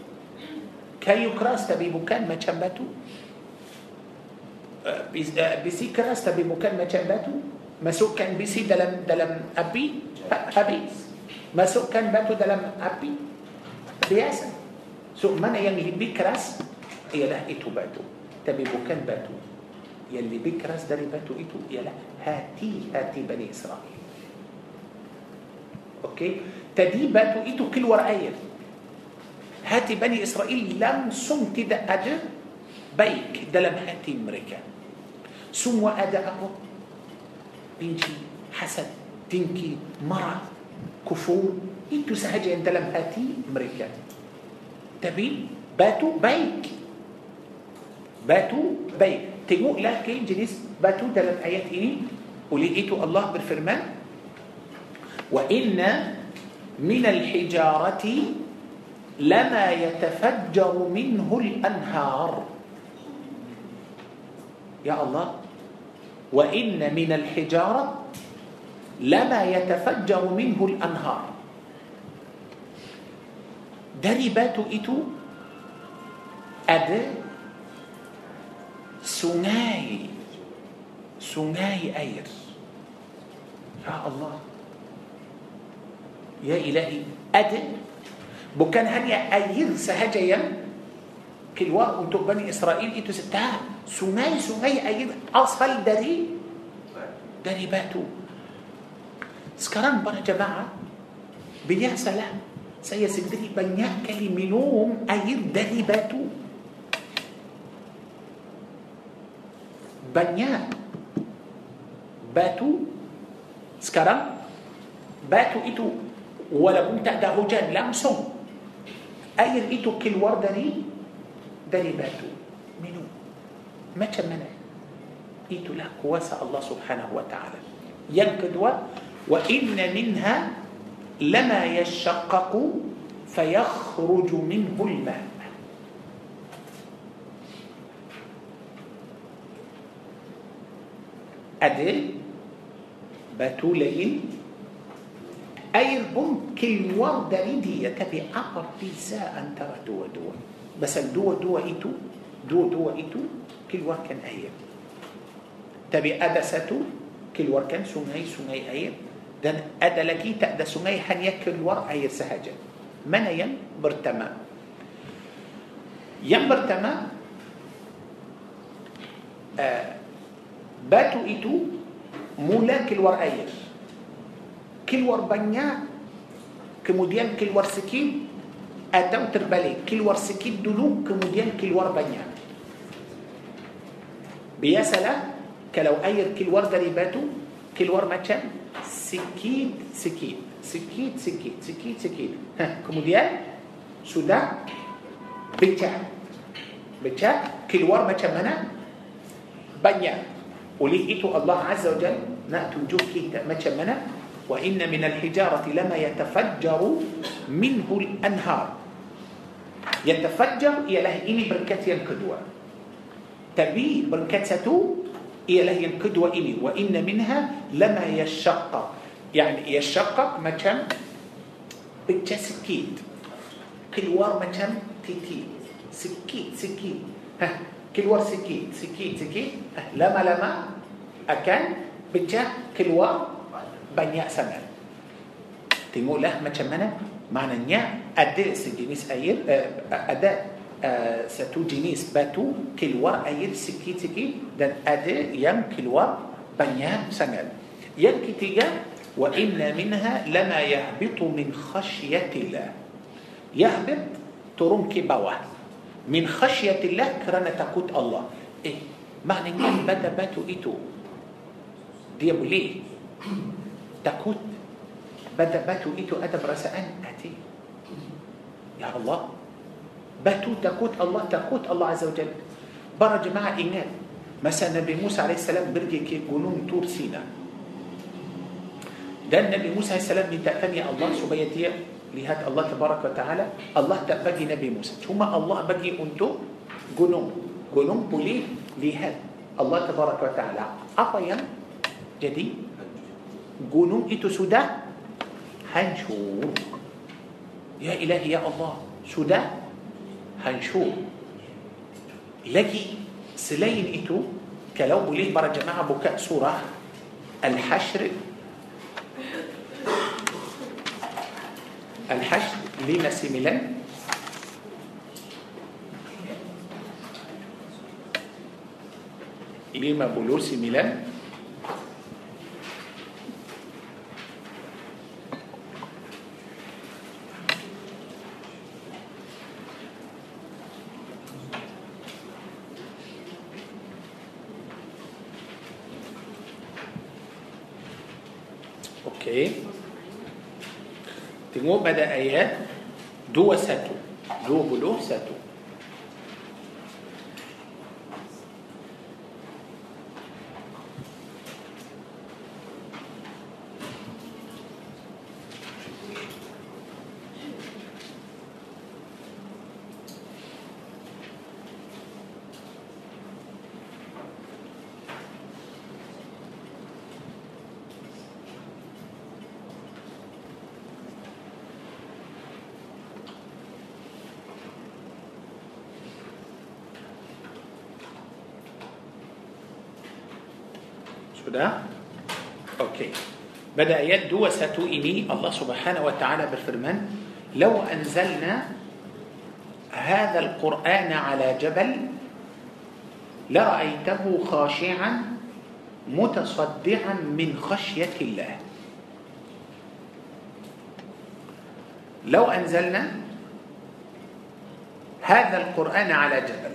كيو كراس تبي مكان ما شنبتو بسي كراس تبي مكان ما شنبتو ما كان بسي دلم دلم أبي أبي ما كان باتو دلم أبي بياسا سو من يلي بكراس يلا إتو باتو تبي مكان باتو يلي بكراس داري باتو إتو يلا هاتي هاتي بني إسرائيل أوكي تدي باتو إتو كل ورقة hati Bani Israel langsung tidak ada baik dalam hati mereka semua ada apa? Benci, hasad, tinggi, marah, kufur. Itu sahaja yang dalam hati mereka. Tapi batu baik. Batu baik. Tengoklah ke jenis batu dalam ayat ini. Oleh itu Allah berfirman. وإن من الحجارة لما يتفجر منه الأنهار. يا الله وإن من الحجارة لما يتفجر منه الأنهار. dari batu itu ada sungai sungai air ya Allah ya ilahi ada bukan hanya air sahaja yang keluar untuk Bani Israel itu tak sungai-sungai air asal dari dari batu sekarang para jemaah biasalah saya sendiri banyak kali minum air dari batu banyak batu sekarang batu itu walaupun tak ada hujan langsung أي رئيتو كل وردة ري داري باتو منو؟ ما تمنع إيتو لا كواسة الله سبحانه وتعالى. ينكدوا وإن منها لما يشقق فيخرج منه الماء. أدل باتو لين اير بمك الورد ليدي يتبي اقر بيزا ان ترى دو دو بس الدو دو إتو دو دو إتو كل كان اير تبي ادسته كل كان سمي سمي اير دن ادلكي تأدا سمي هن يكل ور اير سهجا من ين برتما ين برتما آه باتو ايتو مولاك الور اير keluar banyak kemudian keluar sikit atau terbalik. Keluar sikit dulu kemudian keluar banyak. Biasalah kalau air keluar dari batu keluar macam sikit sikit sikit sikit sikit sikit. Kemudian sudah becak becak keluar macam mana? Banyak. Oleh itu Allah Azza wa Jal nak tunjuk kita macam mana وإن من الحجارة لما يتفجر منه الأنهار. يتفجر إياه إني بركتي القدوة تبي بركته إياه القدوة إني. وإن منها لما يشقق. يعني يشقق مثلا بيتش سكيت. كلوار مثلا تيتي. سكيت سكيت. ها كلوار سكيت سكيت سكيت. لما لما. أكان بيتش كلوار banyak sangat tengoklah macam mana maknanya ada sejenis air uh, ada uh, satu jenis batu keluar air sikit-sikit dan ada yang keluar banyak sangat yang ketiga wa inna minha lama yahbitu min khasyatillah yahbit turun ke bawah min khasyatillah kerana takut Allah. Eh, maknanya pada batu itu dia boleh takut pada batu itu ada perasaan hati. Ya Allah, batu takut Allah, takut Allah Azza wa Jalla. Para jemaah ingat masa Nabi Musa AS pergi ke gunung Tur Sina. Dan Nabi Musa AS minta tanya Allah supaya dia lihat Allah tabaraka taala Allah tak bagi Nabi Musa cuma Allah bagi untuk gunung gunung boleh lihat Allah tabaraka taala apa yang jadi gunung itu sudah hancur. Ya ilahi ya Allah, sudah hancur. Lagi selain itu, kalau boleh para jemaah buka surah Al-Hashr Al-Hashr 59 59 بدأ يا دو ساتو دو بلو ساتو Ayat 21 ini Allah Subhanahu wa taala berfirman, "Law anzalna هذا القرآن على جبل لرأيته خاشعا متصدعا من خشية الله. لو أنزلنا هذا القرآن على جبل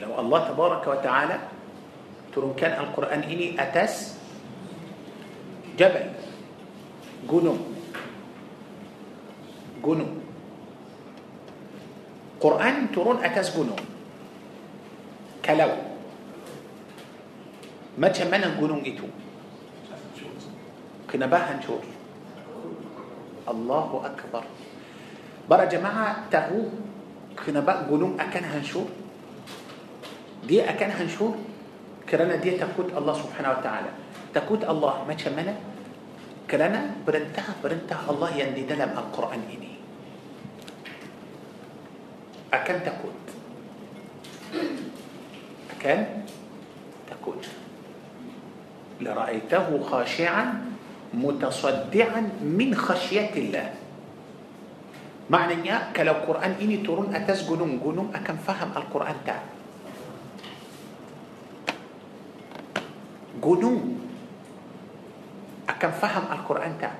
لو الله تبارك وتعالى ترون كان القرآن إني أتس جبل. جنون جنون قرآن ترون أكاس جنون كلاو ما تمنى جنون إتو. كنا باهن شور الله أكبر. برا جماعة تهو كنا باق جنون أكان هنشور دي أكان هنشور كرنا دي تفوت الله سبحانه وتعالى. تقود الله. ما شمنا كلنا برنتها برنتها الله يندي دلم القرآن إني أكن تقود. أكن تقود. لرأيته خاشعا متصدعا من خشية الله. معنى يا كلو قرآن إني ترون أتس جنون جنوم أكن فهم القرآن تعب جنون أكم فهم القرآن تاع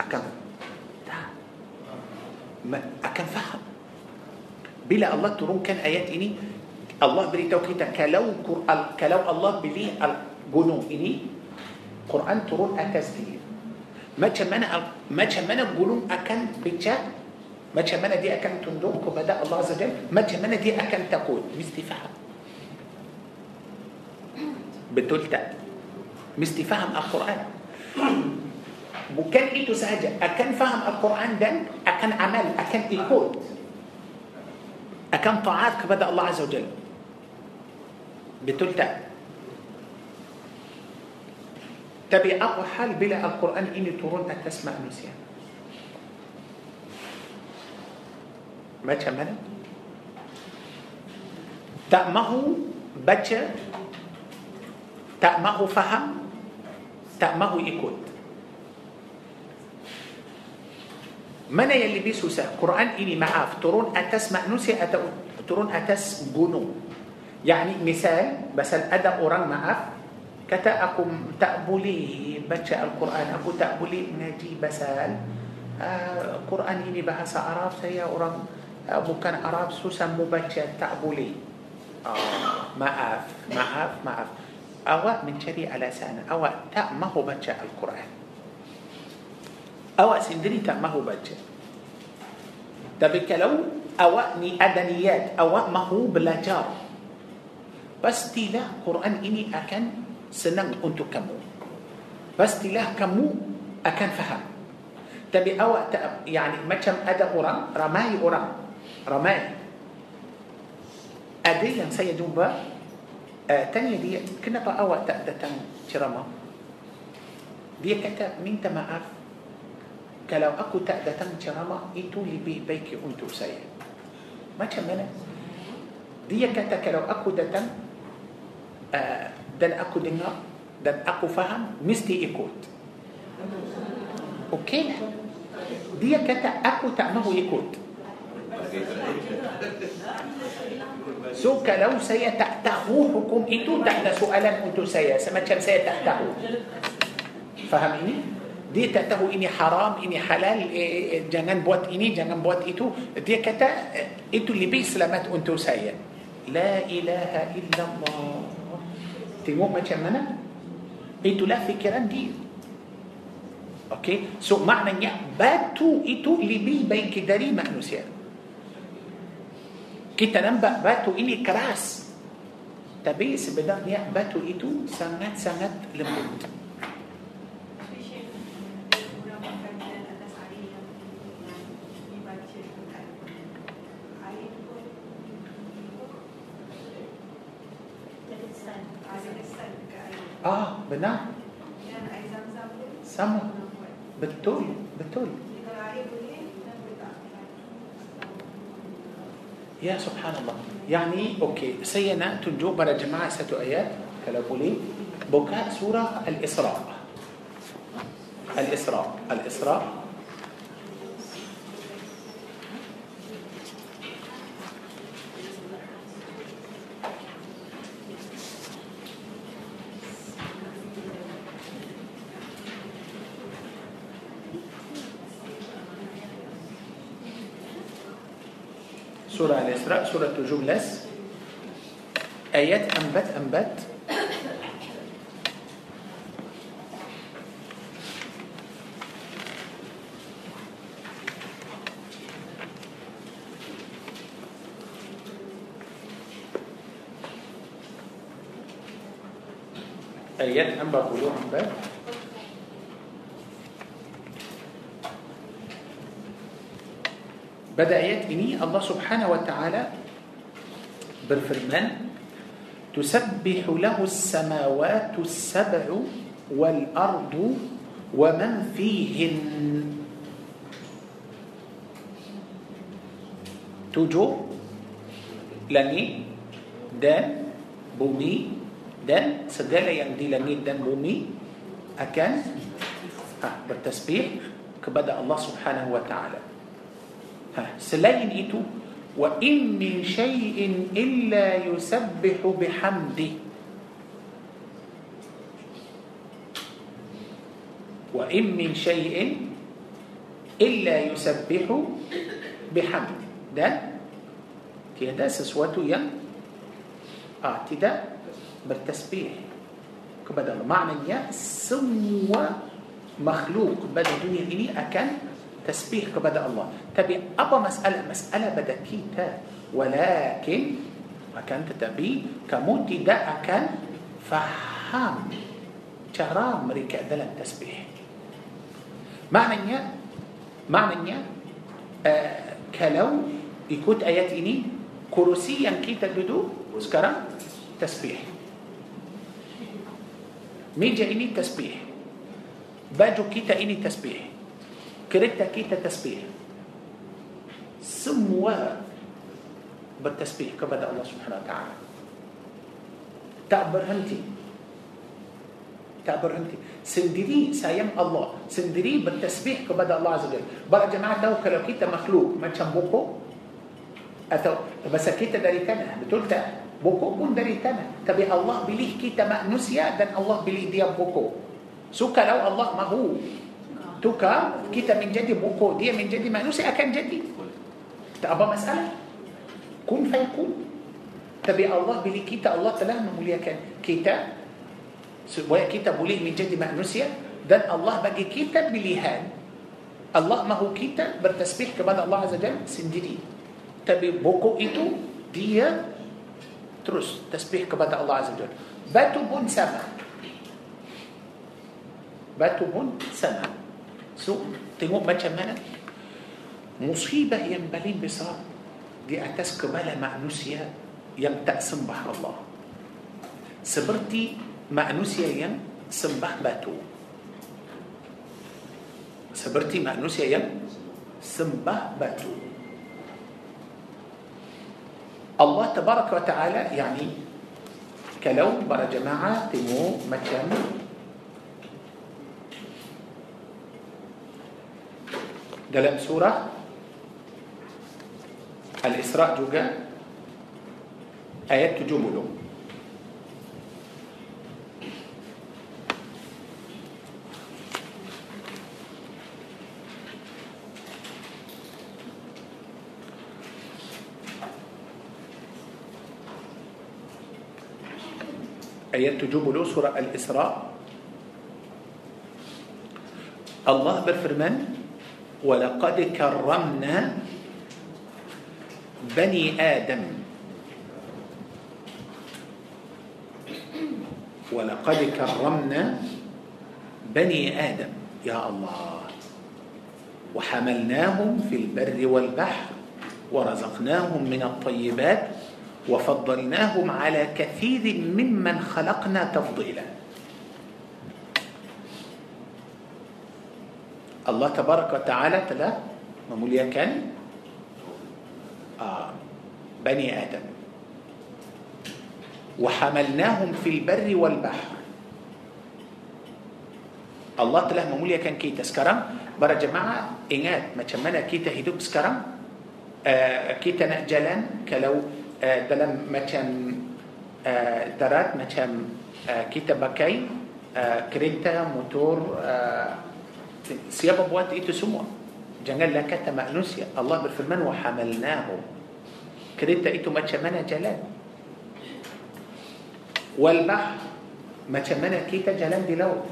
أكم تاع أكم فهم؟ بلا الله ترون كان آيات إني الله بري توكيتا كلو قرآن كلو الله بلي الجنون. إني قرآن ترون أتزدي ما تشمنا ما تشمنا الجنون أكن بيتا؟ ما تشمنا دي أكن تندوك وبدا الله عز وجل؟ ما تشمنا دي أكن تقول؟ مستفهم بتلتأ مستي فهم القرآن وكان إتو سهجة أكن فهم القرآن دن أكن عمل أكن إيكود أكن طاعات كبدا الله عز وجل بتلتا تبي أقوى حال بلا القرآن إني ترون تسمع نسيان ما تشمل تأمه بچه تأمه فهم tak mahu ikut mana yang lebih susah Quran ini maaf turun atas manusia atau turun atas gunung يعني misal basal ada orang maaf kata aku tak boleh baca Al-Quran aku tak boleh mengaji pasal uh, Quran ini bahasa Arab saya orang uh, bukan Arab susah membaca tak boleh uh, maaf maaf maaf أو من شري على سانا أو تا ما هو بجا القرآن. أو سندري تا ما هو بجا تبك لو أو ني أدنيات أو ما هو بلاجار بس تلا قرآن إني أكن سنن أنت كمو. بس تلا كمو أكن فهم. تبي أو يعني ما كم أدا أورا رماي أورا رماي. أدي ينسي جنبه آه، تاني دي كنا طاوة تأدتن ترما دي كتا من تماعف كلو أكو تأدتن ترما إتو لبيه بيكي أنتو سيا ما تمنى دي كتا كلو أكو دتن آه، دن أكو دنا دن أكو فهم مستي إكوت أوكي؟ دي كتا أكو تأمه إكوت سوك لو سيتأتهو حكم إتو تحت سؤالا أنتو سيا سمتشم سيتأتهو فهميني دي تأتهو إني حرام إني حلال إيه، إيه، جنان بوات إني جنان بوات إتو. دي كتا إتو اللي بي سلامت أنتو سيا. لا إله إلا الله. تيمو ما تشمنا إتو لا فكرا دي. أوكي؟ سو معنى يأباتو إتو اللي بي بيك داري مأنو سيارة Kita nampak batu ini keras Tapi sebenarnya batu itu sangat-sangat lembut Ah, benar. Sama. Betul, betul. يا سبحان الله. يعني أوكي سينا تنجو برا جماعة ستو آيات. كلا كلابولي بكاء سورة الاسراء الإسراء. الإسراء, الإسراء. سورة الإسراء سورة جملس آيات أنبت أنبت. آيات أنبت ولو أنبت. بدايات اني الله سبحانه وتعالى برفرمان تسبح له السماوات السبع والأرض ومن فيهن. توجو. لاني. دان. بومي. دان. سجالة يمدي دي دان بومي. أكان. آه، بالتسبيح. كبدأ الله سبحانه وتعالى. سلين إتو إيه وإن من شيء إلا يسبح بحمده. وإن من شيء إلا يسبح بحمده. ده تيدا سسواتو ين؟ آه، أعتدى بالتسبيح. kepada Allah. يا semua مخلوق. بدل دنيا ini akan تسبيح كبدا الله. تبي أبا مسألة مسألة بدا كيتا ولكن وكان تتبي كموت دعك فهم ترى مريكا دل التسبيح. معنى معنى آه كلو يكوت آيات إني كرسيا كيتا تدودو سكرا تسبيح. ميجا إني تسبيح. باجو كيتا إني تسبيح. Kereta kita tasbih. Semua bertasbih kepada Allah Subhanahu wa taala. Tak berhenti. Tak berhenti. Sendiri sayang Allah. Sendiri bertasbih kepada Allah Azza Jalla. Para jemaah tahu kalau kita makhluk macam buku atau bahasa kita dari tanah betul tak? Buku pun dari tanah tapi Allah pilih kita manusia dan Allah pilih dia buku so kalau Allah mahu tukar kita menjadi buku dia menjadi manusia akan jadi. Tak apa masalah. Kun fayakun tapi Allah bila kita Allah telah memuliakan kita supaya kita boleh menjadi manusia dan Allah bagi kita pilihan Allah mahu kita bertasbih kepada Allah Azza Jalla sendiri. Tapi buku itu dia terus tasbih kepada Allah Azza Jalla. Batu pun sama. Batu pun sama سوق تنوق باتشا ملك مصيبة ينبلين بصار دي أتسك بلا مأنوسيا يمتأسم بحر الله. سبرتي مأنوسيا ين sembah batu. seperti manusia yang sembah batu. الله تبارك وتعالى يعني kalau para jemaah temukan dalam surah Al-Isra juga ayat 70 ayat 70 surah Al-Isra Allah berfirman ولقد كرمنا بني آدم. ولقد كرمنا بني آدم. يا الله. وحملناهم في البر والبحر ورزقناهم من الطيبات وفضلناهم على كثير ممن خلقنا تفضيلا. الله تبارك وتعالى تلا مموليا كان آه بني آدم. وحملناهم في البر والبحر. الله تلا مموليا كان كيتا. سكرا برا جماعة إنات ما تشمنا كيتا هدوب سكرا آه كيتا نأجلا كلو آه دلم ما تشم آه درات ما تشم آه كيتا بكي آه موتور siapa buat itu semua janganlah kata manusia Allah berfirman wa hamalnahu kereta itu macam mana jalan wal bahr macam mana kita jalan di laut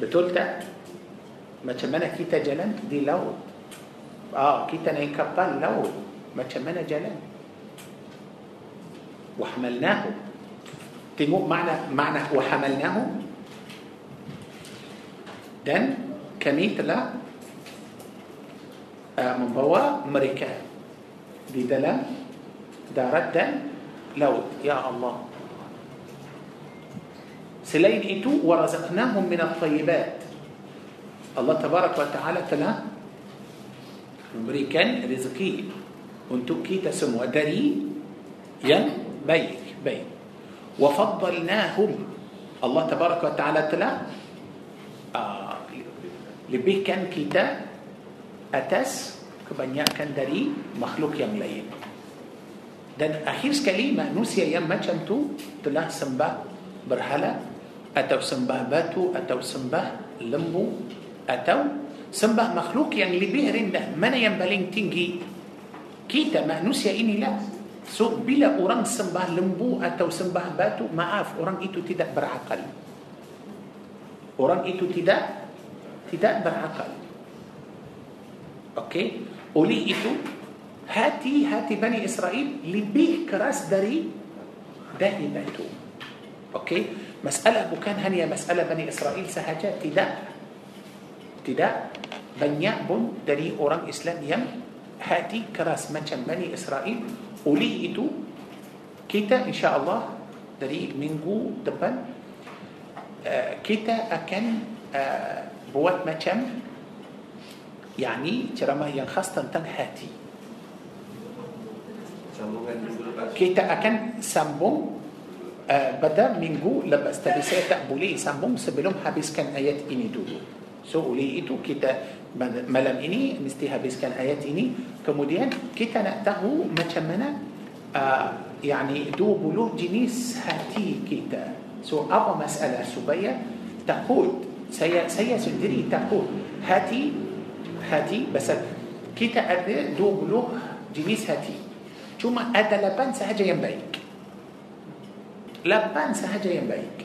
Betul tak? Macam mana kita jalan di laut? Ah, kita naik kapal laut. Macam mana jalan? Wahmalnahu. Tengok makna makna wahmalnahu. Dan kami telah uh, membawa mereka di dalam darat dan laut. Ya Allah. Selain itu warazaqnahum min at-tayyibat. Allah tabarak wa taala telah memberikan rezeki untuk kita semua dari yang baik baik. Wa faddalnahum Allah tabarak wa taala uh, lebihkan kita atas kebanyakan dari makhluk yang lain. Dan akhir sekali manusia yang macam tu telah sembah berhala atau sembah batu atau sembah lembu atau sembah makhluk yang lebih rendah. Mana yang paling tinggi? Kita manusia inilah. So bila orang sembah lembu atau sembah batu maaf orang itu tidak berakal orang itu tidak tidak berakal. Okey? Oleh itu hati-hati Bani Israel lebih keras dari dari batu okey? Masalah bukan hanya masalah Bani Israel sahaja Tidak Tidak Banyak pun dari orang Islam yang Hati keras macam Bani Israel. Oleh itu Kita insya Allah Dari minggu depan uh, Kita akan uh, Buat macam Yani ceramah yang khas tentang hati Kita akan sambung uh, pada minggu lepas tadi saya tak boleh sambung sebelum habiskan ayat ini dulu. So oleh itu kita malam ini mesti habiskan ayat ini. Kemudian kita nak tahu macam mana uh, yani 20 jenis hati kita. سو أبا مسألة سبية تقود سيا سيا سندري تقود. هاتي هاتي بس كيتا أدري دو بلو جنيس هاتي. ثم أدى لبان سهجة ينبيك. لبان سهجة ينبيك.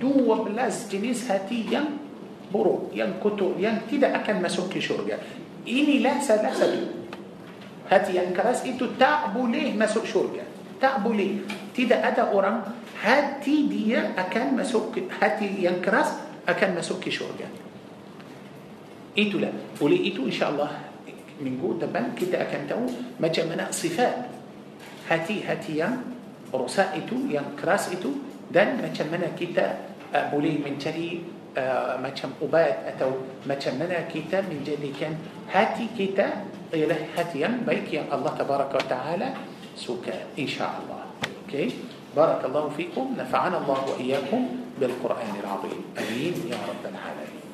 دو بلاس جنيس هاتي ين برو ين كتو ين تدا أكل مسوك شرقة إني لا سا لا هاتي ينكرس إنتو تعبوا ليه مسوك شرقة تعبوا ليه تدا أدى أورام هاتي دي أكان مسوك هاتي ينكرس أكان مسوك شورجا إيتو لا ولي إيتو إن شاء الله من جود بان كده أكان تو ما جمنا صفات. هاتي هاتي ين رساء إيتو ينكرس إيتو دان ما جمنا كده آه، بولي من تري آه، ما جم أبات أتو ما جمنا كده من جدي كان. هاتي كده إله هاتي ين بيك يا الله تبارك وتعالى سوكا إن شاء الله. أوكي؟ okay. بارك الله فيكم نفعنا الله وإياكم بالقرآن العظيم. أمين يا رب العالمين.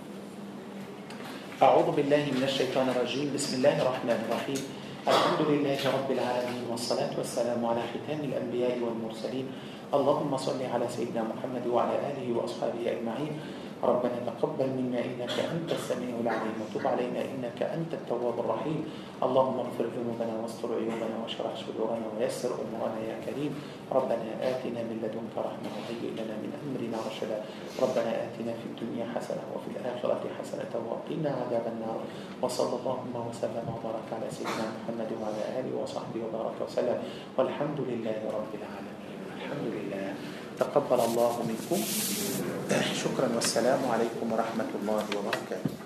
أعوذ بالله من الشيطان الرجيم. بسم الله الرحمن الرحيم. الحمد لله رب العالمين والصلاة والسلام على ختام الأنبياء والمرسلين. اللهم صل على سيدنا محمد وعلى آله وأصحابه أجمعين. ربنا تقبل منا إنك أنت السميع العليم وتب علينا إنك أنت التواب الرحيم. اللهم اغفر ذنوبنا واستر عيوبنا واشرح صدورنا ويسر أمورنا يا كريم. ربنا آتنا من لدنك رحمة وهيئ لنا من أمرنا رشدا. ربنا آتنا في الدنيا حسنة وفي الآخرة حسنة وقنا عذاب النار. وصلى اللهم وسلم وبارك على سيدنا محمد وعلى آله وصحبه وبارك وسلم. والحمد لله رب العالمين. الحمد لله. تقبل الله منكم. شكرا والسلام عليكم ورحمة الله وبركاته.